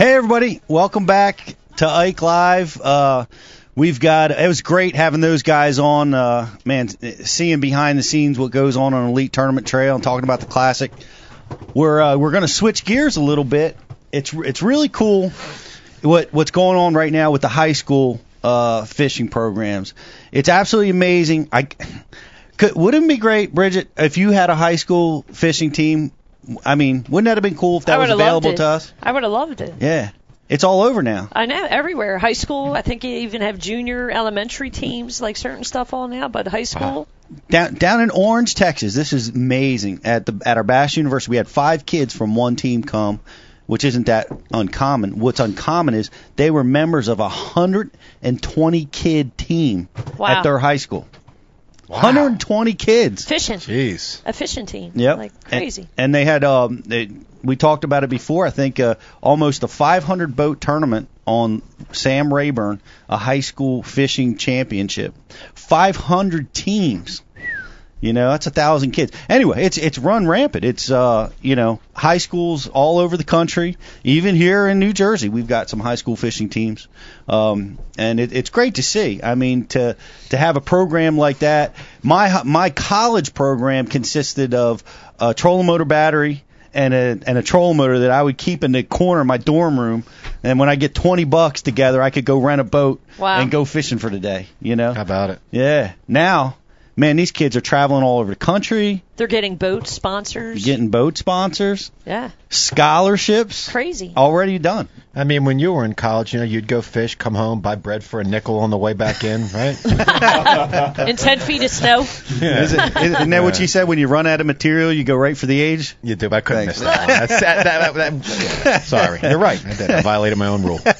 Hey, everybody. Welcome back to Ike Live. Uh, we've got, it was great having those guys on. Uh, man, seeing behind the scenes what goes on on Elite Tournament Trail and talking about the Classic. We're, uh, we're going to switch gears a little bit. It's, it's really cool what, what's going on right now with the high school, uh, fishing programs. It's absolutely amazing. I, could, wouldn't it be great, Bridget, if you had a high school fishing team? I mean, wouldn't that have been cool if that was available to us? I would have loved it. Yeah. It's all over now. I know everywhere. High school. I think you even have junior, elementary teams, like certain stuff all now. But high school, uh, Down down in Orange, Texas, this is amazing. At the at our Bass University, we had five kids from one team come, which isn't that uncommon. What's uncommon is they were members of a 120 kid team Wow. at their high school. 120 kids. fishing, Jeez. a fishing team. Yep. Like crazy. And, and they had um they, we talked about it before. I think uh, almost a 500 boat tournament on Sam Rayburn, a high school fishing championship. 500 teams. You know, that's a thousand kids. Anyway, it's it's run rampant. It's uh, you know, high schools all over the country. Even here in New Jersey, we've got some high school fishing teams, um, and it, it's great to see. I mean, to to have a program like that. My my college program consisted of a trolling motor battery and a and a trolling motor that I would keep in the corner of my dorm room. And when I get 20 bucks together, I could go rent a boat Wow. and go fishing for the day. You know. How about it? Yeah. Now, man, these kids are traveling all over the country, They're getting boat sponsors. getting boat sponsors, yeah, scholarships, crazy. already done. I mean, when you were in college, you know, you'd go fish, come home, buy bread for a nickel on the way back in, right? In ten feet of snow. Is it, isn't that what you said? When you run out of material, you go right for the age. You do. I couldn't Thanks. miss that one. That's, that, that, that, that- sorry. You're right. I did. I violated my own rule.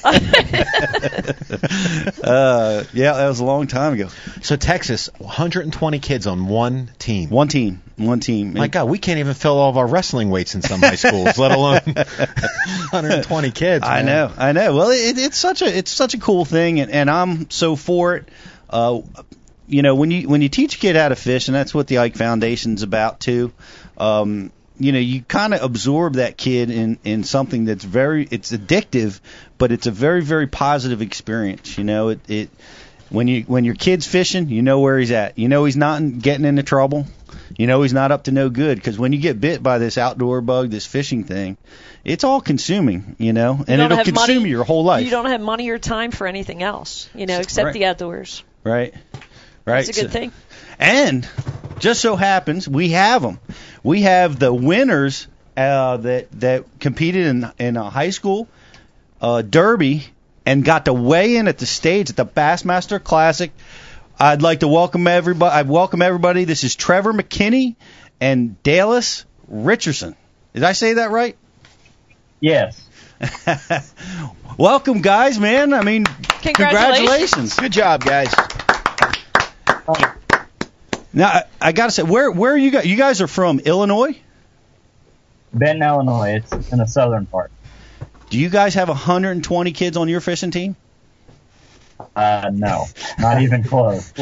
Uh, yeah, that was a long time ago. So Texas, 120 kids on one team. One team, one team. My God, we can't even fill all of our wrestling weights in some high schools, let alone 120 kids. I know, I know. Well, it, it's such a it's such a cool thing, and, and I'm so for it. Uh, you know, when you when you teach a kid how to fish, and that's what the Ike Foundation's about too. Um, you know, you kind of absorb that kid in in something that's very it's addictive, but it's a very very positive experience. You know, it it when you when your kid's fishing, you know where he's at. You know he's not in, getting into trouble. You know he's not up to no good because when you get bit by this outdoor bug, this fishing thing, it's all consuming. You know, You and it'll consume money- your whole life. You don't have money or time for anything else, you know, except Right. the outdoors. Right. Right. That's a good So- thing. And just so happens we have them. We have the winners uh, that that competed in in a high school uh, derby and got to weigh in at the stage at the Bassmaster Classic. I'd like to welcome everybody. I welcome everybody. This is Trevor McKinney and Dallas Richardson. Did I say that right? Yes. welcome, guys, man. I mean, Congratulations. Good job, guys. Now I, I gotta say, where where are you guys? You guys are from Illinois. Benton, Illinois. It's in the southern part. Do you guys have 120 kids on your fishing team? Uh, no, not even close.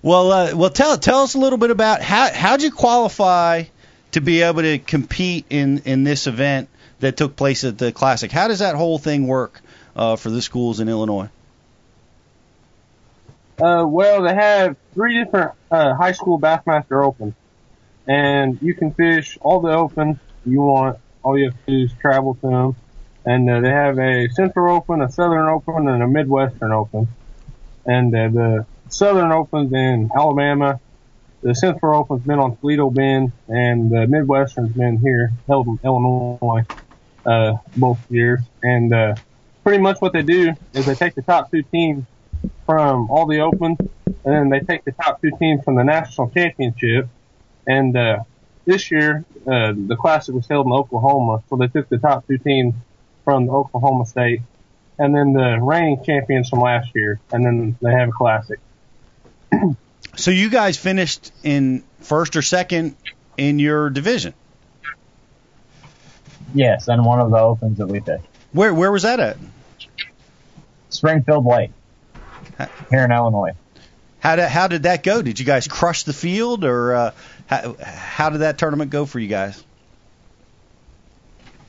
well, uh, well, tell tell us a little bit about how how'd you qualify to be able to compete in in this event that took place at the classic. How does that whole thing work uh, for the schools in Illinois? Uh, well, they have three different uh, high school Bassmaster Open, and you can fish all the open you want. All you have to do is travel to them, and uh, they have a Central Open, a Southern Open, and a Midwestern Open. And uh, the Southern Open's in Alabama, the Central Open's been on Toledo Bend, and the Midwestern's been here, held in Illinois, uh, both years. And uh, pretty much what they do is they take the top two teams from all the opens, and then they take the top two teams from the national championship. And uh, this year, uh, the classic was held in Oklahoma, so they took the top two teams from Oklahoma State, and then the reigning champions from last year, and then they have a classic. So you guys finished in first or second in your division. Yes, and one of the opens that we fished. Where where was that at? Springfield Lake, here in Illinois. How did how did that go? Did you guys crush the field, or uh, how, how did that tournament go for you guys?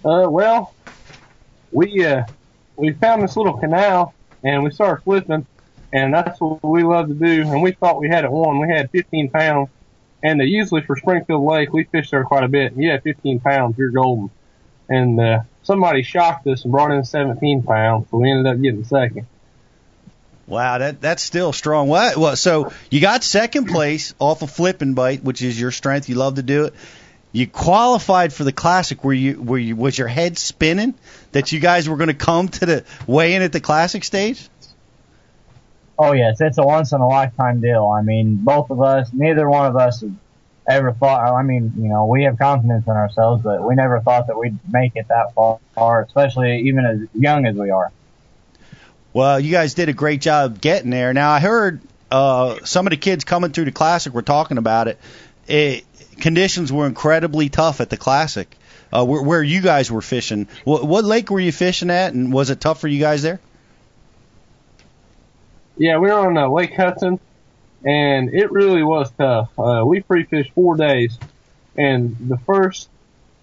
Uh, well, we uh, we found this little canal and we started flipping, and that's what we love to do. And we thought we had it won. We had 15 pounds, and uh, usually for Springfield Lake, we fish there quite a bit. And you had 15 pounds, you're golden. And uh, somebody shocked us and brought in 17 pounds, so we ended up getting second. Wow, that that's still strong. What? Well, so you got second place off a of flipping bite, which is your strength. You love to do it. You qualified for the classic. Were you were you was your head spinning that you guys were going to come to the weigh in at the classic stage? Oh yes, it's a once in a lifetime deal. I mean, both of us, neither one of us ever thought. I mean, you know, we have confidence in ourselves, but we never thought that we'd make it that far, especially even as young as we are. Well, you guys did a great job getting there. Now I heard uh, some of the kids coming through the classic were talking about it. it conditions were incredibly tough at the classic. Uh, where, where you guys were fishing, what, what lake were you fishing at, and was it tough for you guys there? Yeah, we were on uh, Lake Hudson, and it really was tough. Uh, we pre-fished four days, and the first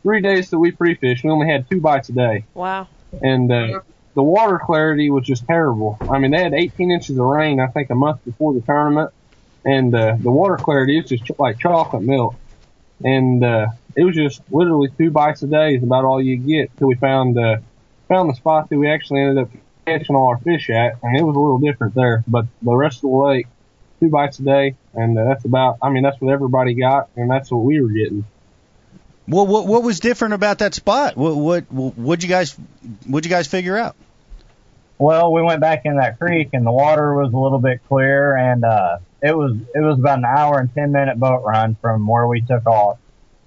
three days that we pre-fished, we only had two bites a day. Wow. And uh, the water clarity was just terrible. I mean, they had 18 inches of rain, I think, a month before the tournament, and uh, the water clarity is just ch- like chocolate milk. And uh, it was just literally two bites a day is about all you get till we found uh, found the spot that we actually ended up catching all our fish at, and it was a little different there. But the rest of the lake, two bites a day, and uh, that's about. I mean, that's what everybody got, and that's what we were getting. Well, what what was different about that spot? What what what'd you guys what'd you guys figure out? Well, we went back in that creek and the water was a little bit clear and uh it was it was about an hour and ten minute boat run from where we took off.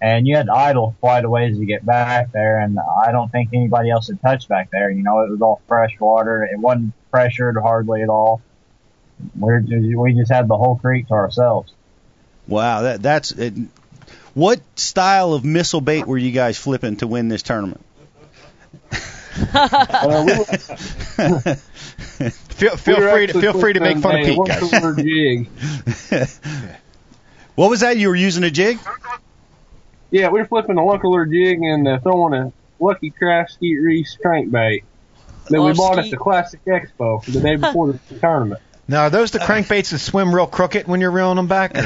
And you had to idle quite a ways to get back there and I don't think anybody else had touched back there. You know, it was all fresh water. It wasn't pressured hardly at all. We're we just had the whole creek to ourselves. Wow, that that's it. What style of missile bait were you guys flipping to win this tournament? Uh, we were, Feel, feel we free to feel free to make fun of flipping Pete, guys. What was that? You were using a jig? Yeah, we were flipping a lunkler jig and uh, throwing a Lucky Craft Skeet Reese crankbait that Oh, we bought at the Classic Expo the day before the tournament. Now, are those the crankbaits that swim real crooked when you're reeling them back?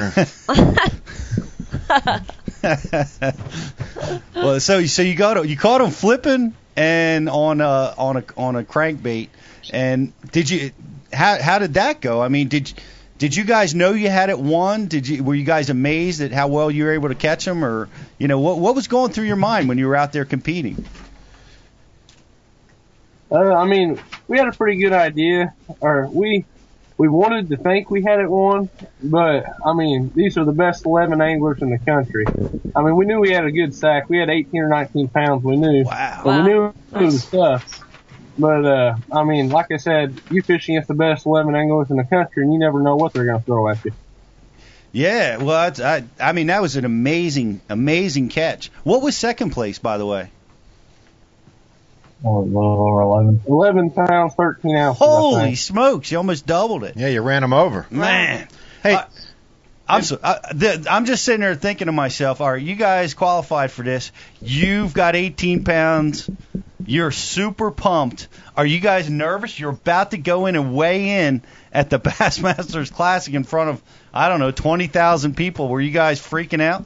Well, so so you got you caught him flipping and on a on a on a crankbait, and did you how how did that go? I mean, did did you guys know you had it won? Did you were you guys amazed at how well you were able to catch them, or you know what what was going through your mind when you were out there competing? Uh, I mean, we had a pretty good idea, or we we wanted to think we had it won, but I mean, these are the best 11 anglers in the country. I mean, we knew we had a good sack. We had 18 or 19 pounds. We knew, Wow. but we knew it was tough. But uh, I mean, like I said, you fishing against the best 11 anglers in the country, and you never know what they're going to throw at you. Yeah, well, that's, I I mean that was an amazing amazing catch. What was second place, by the way? Or a little over 11. 11 pounds, 13 ounces. I Holy think. smokes! You almost doubled it. yeah, you ran him over. Man. Hey, I- I'm so, I, the, I'm just sitting there thinking to myself, all right, you guys qualified for this. You've got 18 pounds. You're super pumped. Are you guys nervous? You're about to go in and weigh in at the Bassmasters Classic in front of I don't know 20,000 people. Were you guys freaking out?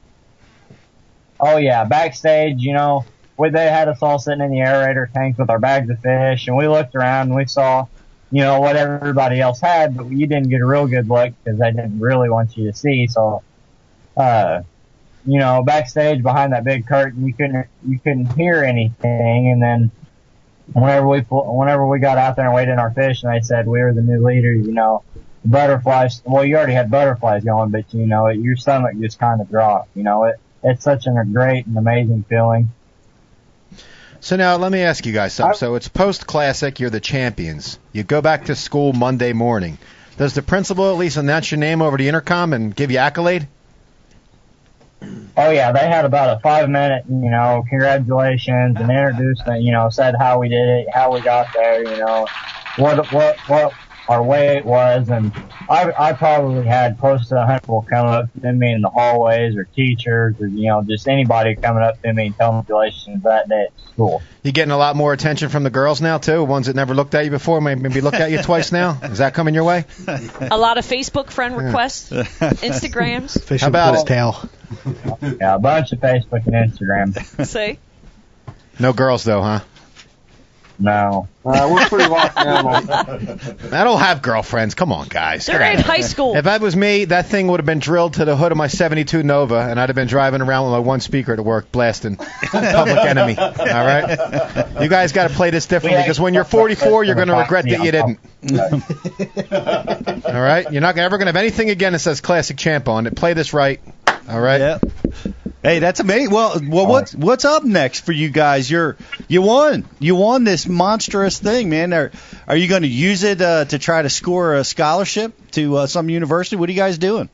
Oh yeah, backstage, you know, we they had us all sitting in the aerator tanks with our bags of fish, and we looked around and we saw, you know, what everybody else had, but you didn't get a real good look because they didn't really want you to see. So, uh, you know, backstage behind that big curtain, you couldn't you couldn't hear anything, and then whenever we whenever we got out there and weighed in our fish, and they said we were the new leaders, you know. Butterflies. Well, you already had butterflies going, but you know, it, your stomach just kind of dropped. You know, it it's such an, a great and amazing feeling. So now let me ask you guys something. So it's post classic. You're the champions. You go back to school Monday morning. Does the principal at least announce your name over the intercom and give you accolade? Oh yeah, they had about a five minute, you know, congratulations and introduced, you know, said how we did it, how we got there, you know, what what what our weight was, and I, I probably had close to a hundred people coming up to me in the hallways, or teachers, or you know, just anybody coming up to me and telling me congratulations that day at school. You getting a lot more attention from the girls now too. Ones that never looked at you before, may- maybe looked at you twice now. Is that coming your way? A lot of Facebook friend requests, Instagrams. Fish How about his tail. Yeah, a bunch of Facebook and Instagram. See, No girls though, huh? No. Uh, we're pretty locked down I don't have girlfriends. Come on, guys. they're Get in out. high school. If that was me, that thing would have been drilled to the hood of my 72 Nova, and I'd have been driving around with my one speaker to work blasting Public Enemy. All right? You guys got to play this differently because when you're 44, you're going to regret that you didn't. All right? You're not ever going to have anything again that says Classic Champ on it. Play this right. All right? Yeah. Hey, that's amazing. Well, well, what's what's up next for you guys? You're you won. You won this monstrous thing, man. Are are you going to use it uh, to try to score a scholarship to uh, some university? What are you guys doing?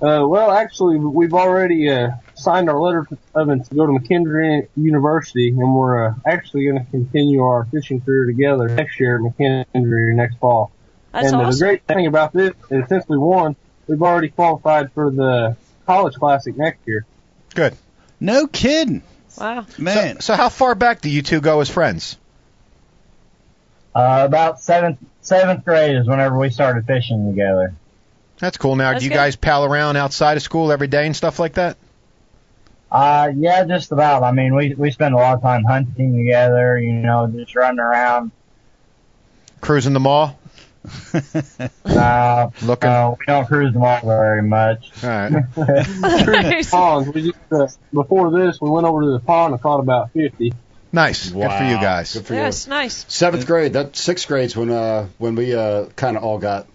Uh, well, actually, we've already uh, signed our letter of intent to go to McKendree University, and we're uh, actually going to continue our fishing career together next year at McKendree next fall. That's and uh, the great thing about this is since we won, we've already qualified for the college classic next year. Good. No kidding, Wow. man. So, so how far back do you two go as friends? Uh, about seventh seventh grade is whenever we started fishing together. That's cool. Now, That's do you good. guys pal around outside of school every day and stuff like that? Uh, yeah, just about. I mean, we we spend a lot of time hunting together. You know, just running around. Cruising the mall? Uh, Looking. no, we don't cruise them all very much. All right. Ponds. We just, uh, before this, we went over to the pond and caught about 50. Nice. Good for you guys. Good for yes, nice. Seventh grade. That sixth grade's when uh when we uh kind of all got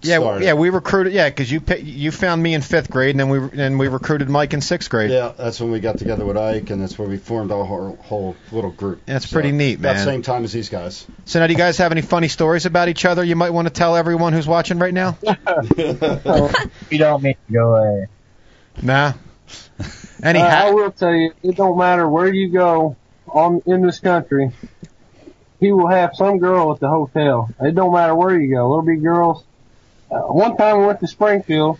Yeah, started. yeah, we recruited. Yeah, because you pi- you found me in fifth grade, and then we and we recruited Mike in sixth grade. Yeah, that's when we got together with Ike, and that's where we formed our whole, whole little group. That's pretty neat, man. About man. same time as these guys. So now, do you guys have any funny stories about each other? You might want to tell everyone who's watching right now. We don't mean to go there. Nah. Any Uh, I will tell you, it don't matter where you go on in this country. He will have some girl at the hotel. It don't matter where you go. There'll be girls. Uh, one time we went to Springfield,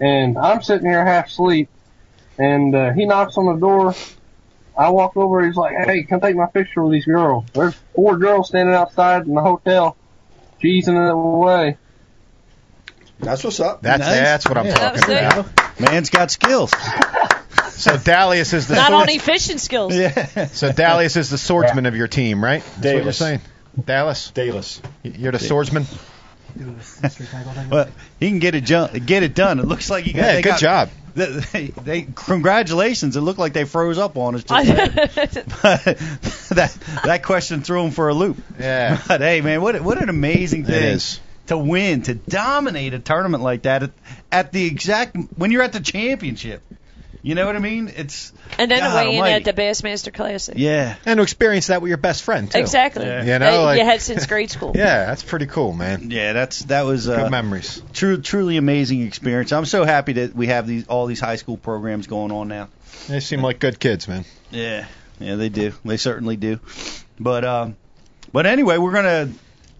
and I'm sitting here half asleep, and uh, he knocks on the door. I walk over. He's like, "Hey, come take my picture with these girls." There's four girls standing outside in the hotel, cheesing it away. That's what's up. that's Nice. that's what I'm Yeah. talking about. Man's got skills. So Dalius is the Not sword- only fishing skills. Yeah. so Dalius is the swordsman of your team, right? That's what you're saying. Dallas, Dallas. you're the swordsman. Well, he can get it ju- get it done. It looks like you got. Yeah, good got- job. They, they congratulations. It looked like they froze up on us. Just then. that that question threw him for a loop. Yeah, But hey, man, what what an amazing thing is. to win, to dominate a tournament like that at, at the exact when you're at the championship. You know what I mean? It's and then God to weigh in at the Bassmaster Classic. yeah. And to experience that with your best friend too. Exactly. Yeah. You know, like- you had since grade school. Yeah, that's pretty cool, man. Yeah, that's that was Good uh, memories. true, truly amazing experience. I'm so happy that we have these all these high school programs going on now. They seem like good kids, man. Yeah, yeah, they do. They certainly do. But um, but anyway, we're gonna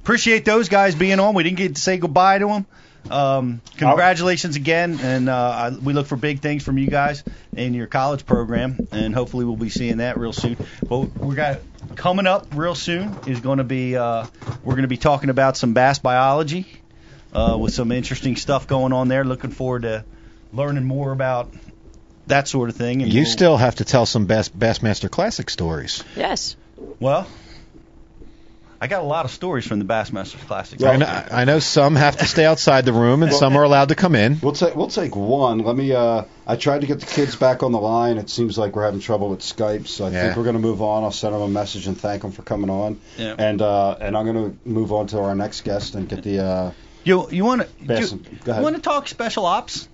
appreciate those guys being on. We didn't get to say goodbye to them. Um, congratulations again, and uh, I, we look for big things from you guys in your college program, and hopefully we'll be seeing that real soon. But we got coming up real soon is going to be uh, we're going to be talking about some bass biology uh, with some interesting stuff going on there. Looking forward to learning more about that sort of thing. And You we'll- still have to tell some best Bass, Bassmaster Classic stories. Yes. Well, I got a lot of stories from the Bassmasters Classic. I know, I know some have to stay outside the room and some are allowed to come in. We'll take we'll take one. Let me. Uh, I tried to get the kids back on the line. It seems like we're having trouble with Skype, so I Yeah. think we're going to move on. I'll send them a message and thank them for coming on. Yeah. And uh, and I'm going to move on to our next guest and get the. Uh, You you want to Bass- you, go ahead. want to talk special ops?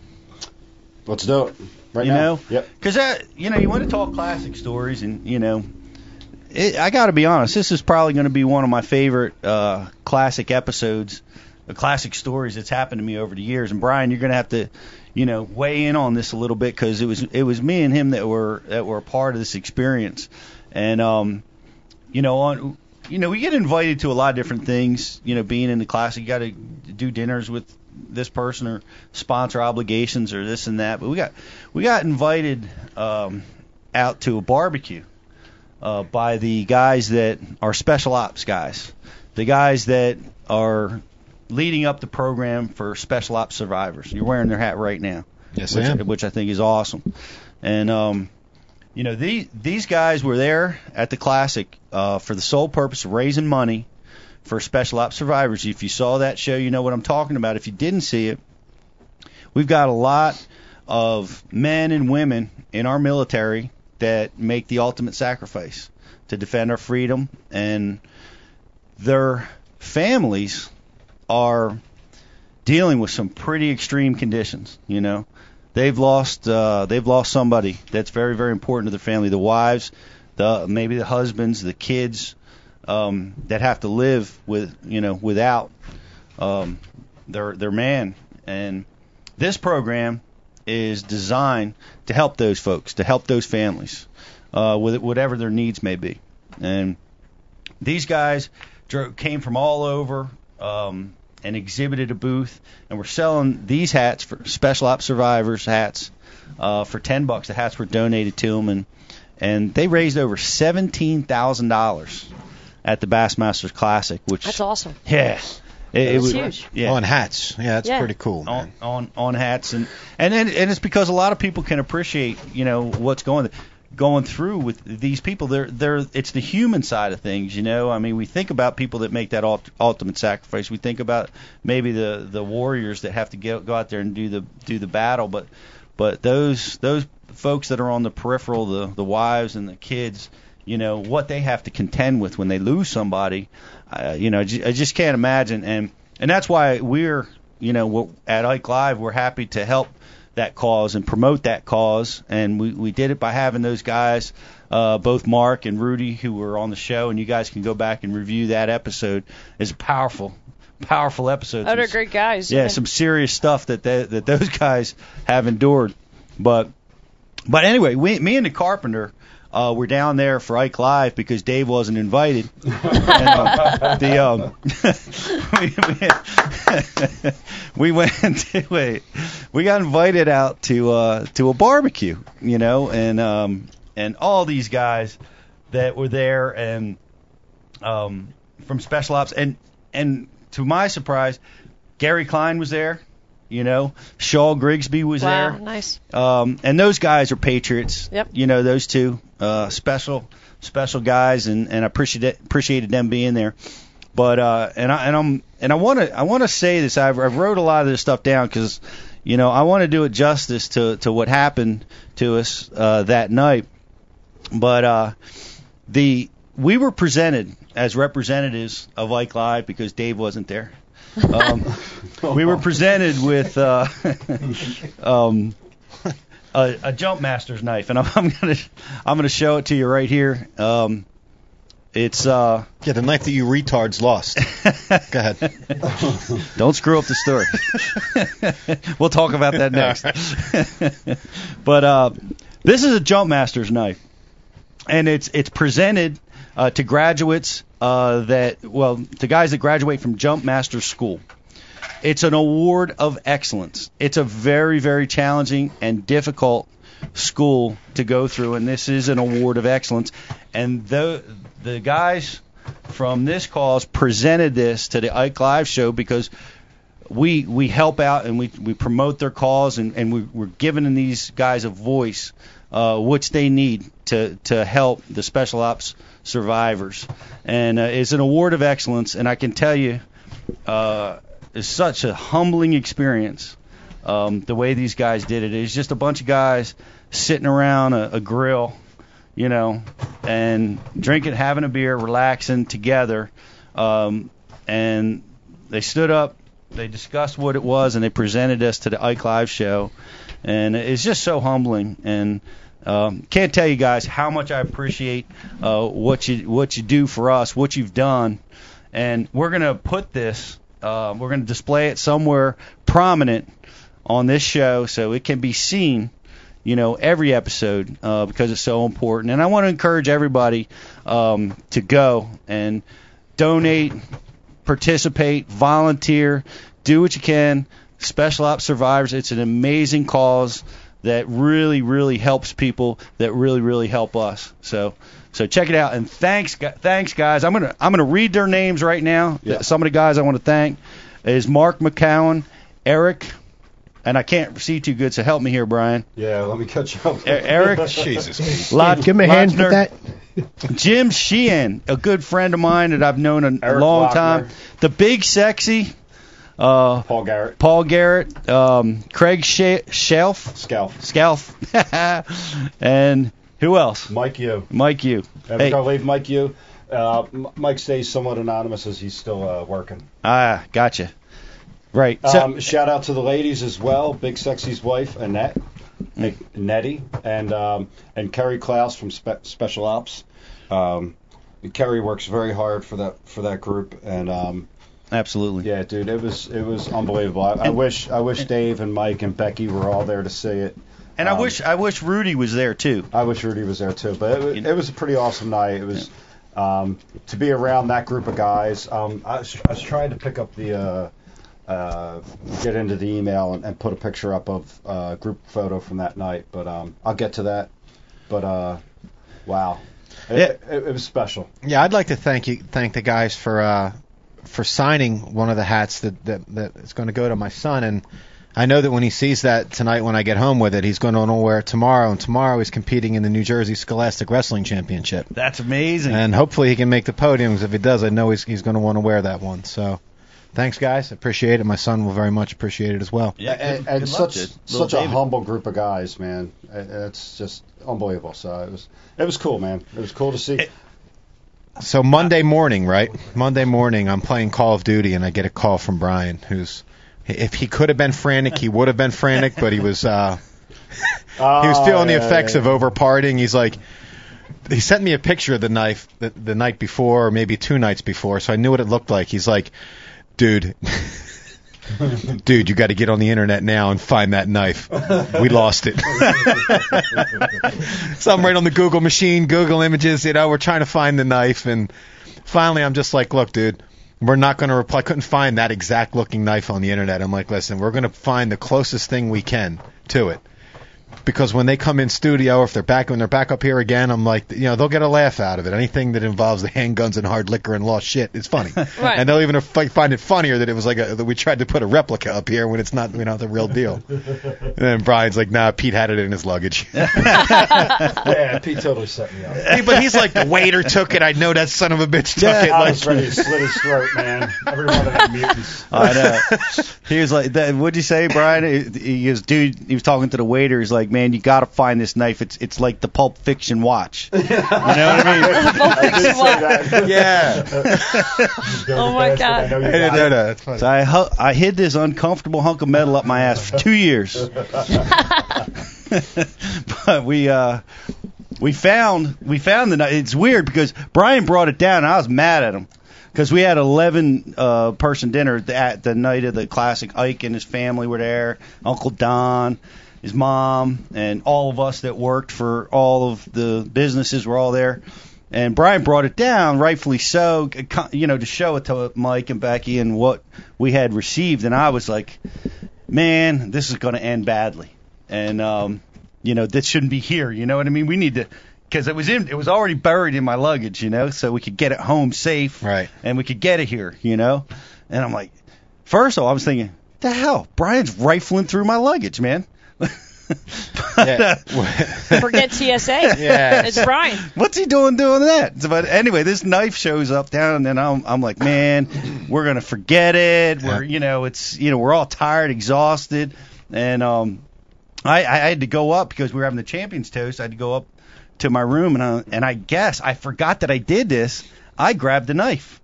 let's do it right You now. know? Yep. Because that you know you want to talk classic stories, and you know, it, I got to be honest. This is probably going to be one of my favorite uh, classic episodes, uh, classic stories that's happened to me over the years. And Brian, you're going to have to, you know, weigh in on this a little bit because it was it was me and him that were that were a part of this experience, and um, you know, on you know, we get invited to a lot of different things. You know, being in the class, you got to do dinners with this person or sponsor obligations or this and that. But we got we got invited um, out to a barbecue uh, by the guys that are special ops guys, the guys that are leading up the program for special ops survivors. You're wearing their hat right now, Yes, which, I am. which I think is awesome. And um, you know, these these guys were there at the classic uh, for the sole purpose of raising money for special ops survivors. If you saw that show, you know what I'm talking about. If you didn't see it, we've got a lot of men and women in our military that make the ultimate sacrifice to defend our freedom, and their families are dealing with some pretty extreme conditions. You know, they've lost uh, they've lost somebody that's very very important to their family. The wives, the maybe the husbands, the kids um, that have to live with you know without um, their their man. And this program is designed to help those folks, to help those families, uh, with whatever their needs may be. And these guys dro- came from all over um, and exhibited a booth, and we're selling these hats for special ops survivors hats uh, for ten bucks. The hats were donated to them, and and they raised over seventeen thousand dollars at the Bassmasters Classic, which That's awesome. yeah, it, it was huge. yeah On hats. Yeah, that's Yeah. pretty cool. on man. on on hats and and and, and it's because a lot of people can appreciate you know what's going going through with these people they're they're it's the human side of things you know i mean we think about people that make that ult- ultimate sacrifice we think about maybe the the warriors that have to go go out there and do the do the battle but but those those folks that are on the peripheral the the wives and the kids you know what they have to contend with when they lose somebody uh, you know I just can't imagine and and that's why we're you know we're- at Ike Live we're happy to help that cause and promote that cause and we we did it by having those guys uh both Mark and Rudy who were on the show and you guys can go back and review that episode it's powerful powerful episode Oh, they're great guys. yeah, some serious stuff that they, that those guys have endured. But but anyway, we, me and the carpenter uh, were down there for Ike Live because Dave wasn't invited. and, uh, the um, we, we went to a we got invited out to uh, to a barbecue, you know, and um, and all these guys that were there and um, from Special Ops and and to my surprise, Gary Klein was there. You know, Shaw Grigsby was wow, there. nice. Um, and those guys are patriots. Yep. You know, those two uh, special special guys, and and I appreciated appreciated them being there. But uh, and I and I'm and I want to I want to say this. I've, I've wrote a lot of this stuff down because you know I want to do it justice to to what happened to us uh, that night. But uh, the we were presented as representatives of Ike Live because Dave wasn't there. Um, we were presented with uh, um, a, a jump master's knife, and I'm, I'm gonna I'm gonna show it to you right here. Um, it's uh, Yeah, the knife that you retards lost. Go ahead. don't screw up the story. we'll talk about that next. but uh, this is a jump master's knife, and it's it's presented uh, to graduates uh, that well to guys that graduate from Jump Master School. It's an award of excellence. It's a very very challenging and difficult school to go through, and this is an award of excellence. And the the guys from this cause presented this to the Ike Live show because we we help out and we we promote their cause and and we, we're giving these guys a voice uh, which they need to to help the special ops survivors and uh, it's an award of excellence and I can tell you uh, it's such a humbling experience um, the way these guys did it it's just a bunch of guys sitting around a, a grill you know and drinking having a beer relaxing together um, and they stood up they discussed what it was and they presented us to the Ike Live show, and it's just so humbling. And um, can't tell you guys how much I appreciate uh, what you what you do for us, what you've done, and we're gonna put this, uh, we're gonna display it somewhere prominent on this show so it can be seen. you know, every episode uh, because it's so important. And I want to encourage everybody um, to go and donate, participate, volunteer, do what you can. Special Ops Survivors, it's an amazing cause that really, really helps people that really, really help us. So, so check it out. And thanks, thanks, guys. I'm gonna, I'm gonna read their names right now. Yeah. Some of the guys I want to thank is Mark McCowan, Eric, and I can't see too good, so help me here, Brian. Yeah, let me catch you up. Eric, Jesus. Lot, Give me a hand for that. Jim Sheehan, a good friend of mine that I've known a, a Eric long Lochner. time. The big sexy, uh, Paul Garrett, Paul Garrett, um, Craig Sh- Shelf, Scalp, Scalf, and who else? Mike Yu. Mike, you. Hey, leave Mike Yu? Uh, Mike stays somewhat anonymous as he's still uh, working. ah, gotcha. Right. So, Um, shout out to the ladies as well. Big Sexy's wife, Annette, Mm. Nettie, and um, and Kerry Klaus from Spe- Special Ops. Um, Kerry works very hard for that for that group, and um, absolutely. yeah, dude, it was it was unbelievable. I, I wish I wish Dave and Mike and Becky were all there to see it. And I Um, wish I wish Rudy was there too. I wish Rudy was there too, but it, wa- it was a pretty awesome night. It was um, to be around that group of guys. Um, I, was, I was trying to pick up the uh, uh, get into the email and, and put a picture up of uh, group photo from that night, but um, I'll get to that. But uh, wow, it, Yeah. it, it was special. Yeah, I'd like to thank you, thank the guys for uh, for signing one of the hats that that, that is going to go to my son, and I know that when he sees that tonight when I get home with it, he's going to want to wear it tomorrow, and tomorrow he's competing in the New Jersey Scholastic Wrestling Championship, That's amazing. and hopefully he can make the podiums. If he does, I know he's he's going to want to wear that one. So, thanks guys, appreciate it. My son will very much appreciate it as well. yeah, and, good- and good luck, such dude. Little such a humble group of guys, man. It, it's just unbelievable. So it was it was cool, man. It was cool to see. So Monday morning, right? Monday morning, I'm playing Call of Duty, and I get a call from Brian, who's if he could have been frantic, he would have been frantic, but he was uh, he was Oh, feeling the yeah, effects yeah, of over partying. He's like, he sent me a picture of the knife the, the night before, or maybe two nights before, so I knew what it looked like. He's like, dude. Dude, you got to get on the internet now and find that knife. We lost it. so I'm right on the Google machine, Google images. You know, we're trying to find the knife, and finally, I'm just like, look, dude, we're not going to reply. I couldn't find that exact looking knife on the internet. I'm like, listen, we're going to find the closest thing we can to it. Because when they come in studio, if they're back when they're back up here again, I'm like, you know, they'll get a laugh out of it. Anything that involves the handguns and hard liquor and lost shit is funny, Right. and they'll even fi- find it funnier that it was like a, that we tried to put a replica up here when it's not, you know, the real deal. And then Brian's like, nah, Pete had it in his luggage. yeah, Pete totally set me up. Hey, but he's like the waiter took it. I know that son of a bitch took it. I Like, was ready to slit his throat, man. Every one of them mutants. I know. He was like, that, "What'd you say, Brian?" He- He goes, "Dude," he was talking to the waiter. He's like, "Man, you got to find this knife. It's it's like the Pulp Fiction watch. You know what I mean?" Pulp Fiction watch. yeah. Oh my God. I know you I didn't got know it. that. That's funny. So I hu- I hid this uncomfortable hunk of metal up my ass for two years. but we uh we found we found the knife. It's weird because Brian brought it down. and I was mad at him because we had 11 uh, person dinner at the night of the classic. Ike and his family were there. Uncle Don, his mom, and all of us that worked for all of the businesses were all there. And Brian brought it down, rightfully so, you know, to show it to Mike and Becky and what we had received. And I was like, man, this is going to end badly. And, um, you know, this shouldn't be here. You know what I mean? We need to, because it was in, it was already buried in my luggage, you know, so we could get it home safe. Right. And we could get it here, you know. And I'm like, first of all, I was thinking, the hell, Brian's rifling through my luggage, man. But, Yeah. uh, Forget TSA. Yeah. It's Brian. what's he doing doing that? But anyway, this knife shows up down, and I'm I'm like, man, we're gonna forget it. We're you know, it's you know, we're all tired, exhausted, and um, I I had to go up because we were having the champions toast. I had to go up to my room, and I, and I guess I forgot that I did this. I grabbed the knife.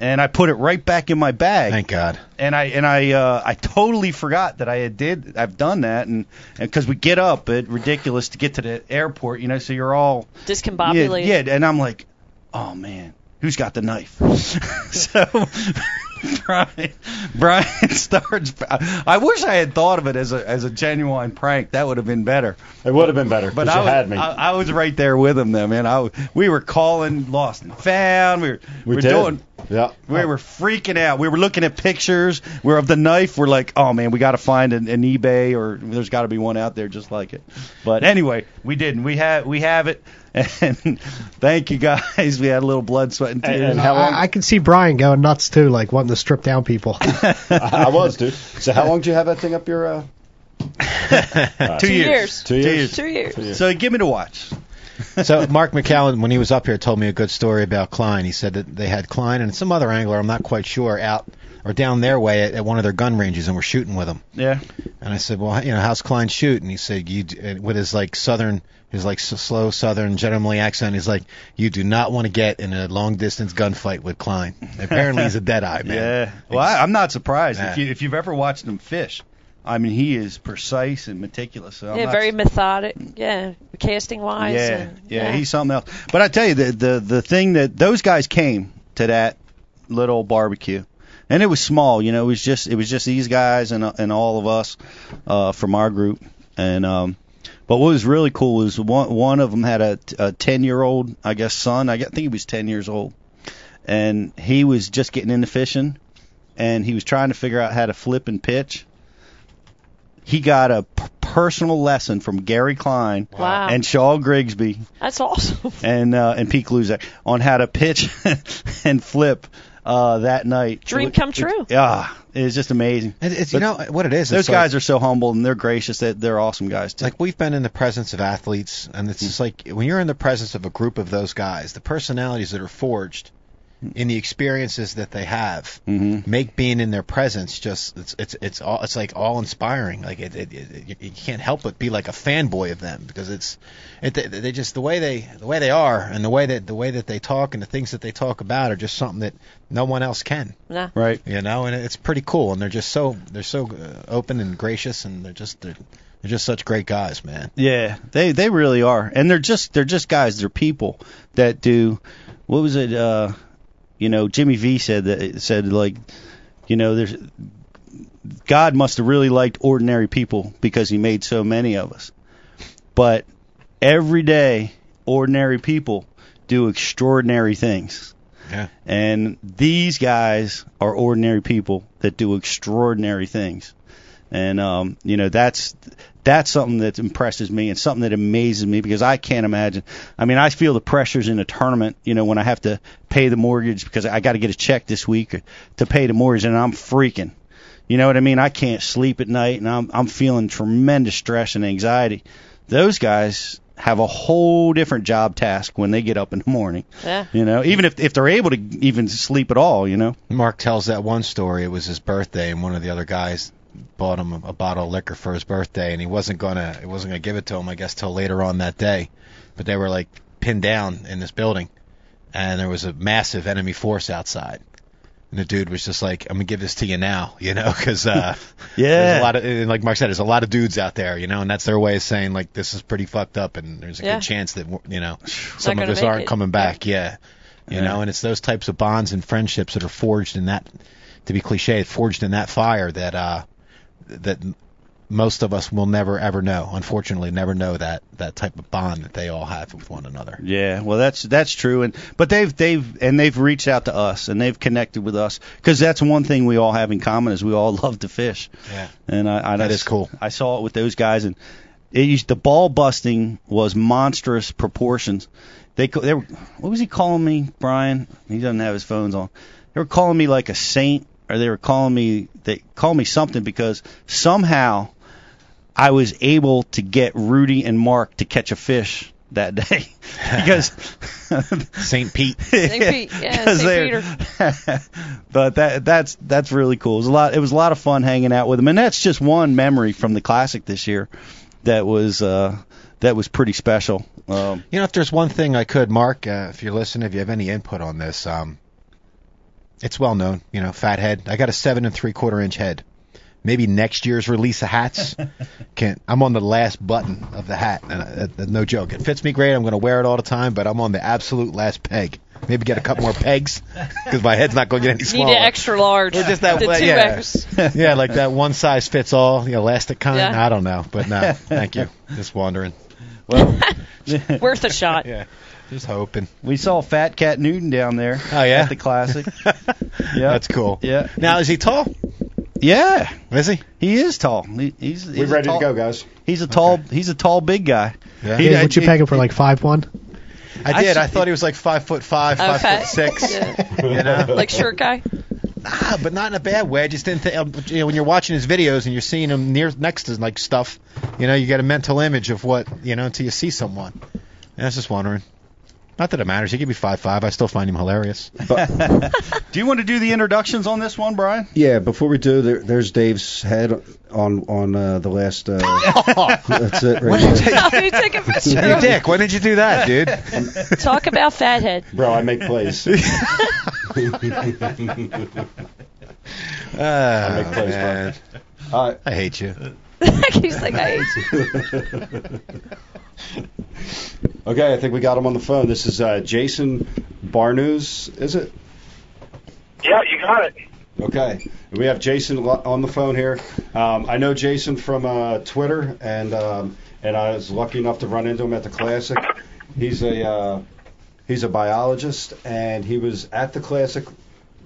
And I put it right back in my bag Thank God. and I and I uh, I totally forgot that I had did I've done that and because we get up at ridiculous to get to the airport you know so you're all yeah, Discombobulated. yeah and I'm like oh man who's got the knife so Brian, Brian starts. I wish I had thought of it as a as a genuine prank. That would have been better. It would have been better. But I was, had me. I, I was right there with him, though, man. I, we were calling lost and found. We were, we were doing. yeah. We were freaking out. We were looking at pictures. We're of the knife. We're like, oh man, we got to find an, an eBay or there's got to be one out there just like it. But anyway, we didn't. We have we have it. And thank you guys. We had a little blood, sweat, and tears. And how long? I, I can see Brian going nuts too, like wanting to strip down people. I was, dude. So how long did you have that thing up your? Uh... Two, Two years. years. Two years. Two years. So give me the watch. so Mark McCallum, when he was up here, told me a good story about Klein. He said that they had Klein and some other angler, I'm not quite sure, out or down their way at, at one of their gun ranges, and were shooting with him. Yeah. And I said, well, you know, how's Klein shoot? And he said, you d- and with his like southern, his like slow southern gentlemanly accent, he's like, you do not want to get in a long distance gunfight with Klein. Apparently, he's a dead eye man. Yeah. Well, I, I'm not surprised Yeah. if you if you've ever watched him fish. I mean, he is precise and meticulous. So Yeah, not very methodic. Yeah, casting wise. Yeah, and, yeah, he's something else. But I tell you, the the the thing that those guys came to that little barbecue, and it was small. You know, it was just it was just these guys and and all of us uh, from our group. And um, but what was really cool was one one of them had a a ten year old, I guess, son. I think he was ten years old, and he was just getting into fishing, and he was trying to figure out how to flip and pitch. He got a p- personal lesson from Gary Klein Wow. and Shaw Grigsby That's awesome. and uh, and Pete Luzak on how to pitch and flip uh, that night. Dream It- come it- true. Yeah, it's just amazing. And it's, you know what it is. Those it's guys like, are so humble and they're gracious. That they're awesome guys too. like we've been in the presence of athletes, and it's just like when you're in the presence of a group of those guys, the personalities that are forged in the experiences that they have mm-hmm. make being in their presence just it's it's it's all it's like all inspiring like it, it, it you- you can't help but be like a fanboy of them because it's it they, they just the way they the way they are and the way that the way that they talk and the things that they talk about are just something that no one else can No. Right. you know and it's pretty cool and they're just so they're so uh, open and gracious and they're just they're, they're just such great guys man Yeah, they they really are, and they're just they're just guys. They're people that do. What was it? Uh, you know, Jimmy V said that said like, you know, there's God must have really liked ordinary people because He made so many of us. But every day, ordinary people do extraordinary things. Yeah. And these guys are ordinary people that do extraordinary things. And um, you know, that's that's something that impresses me and something that amazes me because I can't imagine. I mean, I feel the pressures in a tournament, you know, when I have to pay the mortgage because I got to get a check this week to pay the mortgage and I'm freaking. You know what I mean? I can't sleep at night and I'm I'm feeling tremendous stress and anxiety. Those guys have a whole different job task when they get up in the morning. Yeah. You know, even if if they're able to even sleep at all, you know. Mark tells that one story. It was his birthday, and one of the other guys bought him a, a bottle of liquor for his birthday, and he wasn't gonna he wasn't gonna give it to him, I guess, till later on that day. But they were like pinned down in this building, and there was a massive enemy force outside. And the dude was just like, "I'm gonna give this to you now," you know, because uh, yeah, there's Yeah. a lot of, and like Mark said, there's a lot of dudes out there, you know, and that's their way of saying like this is pretty fucked up, and there's a Yeah. good chance that you know some of gonna us make aren't it. coming back. Yeah, you Yeah. know, and it's those types of bonds and friendships that are forged in that, to be cliche, forged in that fire that uh that most of us will never ever know. Unfortunately, never know that that type of bond that they all have with one another. Yeah, well, that's that's true, and but they've they've and they've reached out to us and they've connected with us because that's one thing we all have in common is we all love to fish. Yeah. and I, I That I- is cool. I saw it with those guys, and it used the ball busting was monstrous proportions. They they were what was he calling me, Brian? He doesn't have his phones on. They were calling me like a saint, or they were calling me they called me something because somehow I was able to get Rudy and Mark to catch a fish that day because St. Pete. St. Pete, yeah, 'Cause St. they're- but that that's that's really cool. It was a lot. It was a lot of fun hanging out with them, and that's just one memory from the classic this year that was uh, that was pretty special. Um, You know, if there's one thing I could, Mark, uh, if you're listening, if you have any input on this, um, it's well known. You know, fat head. I got a seven and three quarter inch head. Maybe next year's release of hats. Can I'm on the last button of the hat, and uh, uh, no joke. It fits me great. I'm going to wear it all the time, but I'm on the absolute last peg. Maybe get a couple more pegs because my head's not going to get any smaller. Need smaller. an extra large. Or just that the way- two yeah. X. yeah, like that one size fits all, the elastic kind. Yeah. I don't know, but no, thank you. Just wondering. Well, Worth a shot. Yeah, just hoping. we saw Fat Cat Newton down there Oh yeah, at the classic. Yeah. that's cool. Yeah. Now is he tall? Yeah, Is he? he is tall. He, he's, he's We're a ready tall, to go, guys. He's a tall. He's a tall, big guy. Yeah. He- Dave, would you peg him for like five one? I I did. I see- thought he was like five foot five, five foot six. Yeah. You know, Like short guy. ah, but not in a bad way. I just didn't think. um, You know, when you're watching his videos and you're seeing him near next to like stuff, you know, you get a mental image of what you know until you see someone. And I was just wondering. Not that it matters. He could be five five. I still find him hilarious. Do you want to do the introductions on this one, Brian? Yeah, before we do, there, there's Dave's head on on uh, the last. Uh, that's it right there. How do you take a picture? Hey, Dick, why did you do that, dude? Talk about fathead. Bro, I make plays. Ah, make plays, bro. Uh, I hate you. He's like, I hate you. Okay, I think we got him on the phone. This is uh, Jason Barnucz, is it? Yeah, you got it. Okay, we have Jason on the phone here. Um, I know Jason from uh, Twitter, and um, and I was lucky enough to run into him at the Classic. He's a uh, he's a biologist, and he was at the Classic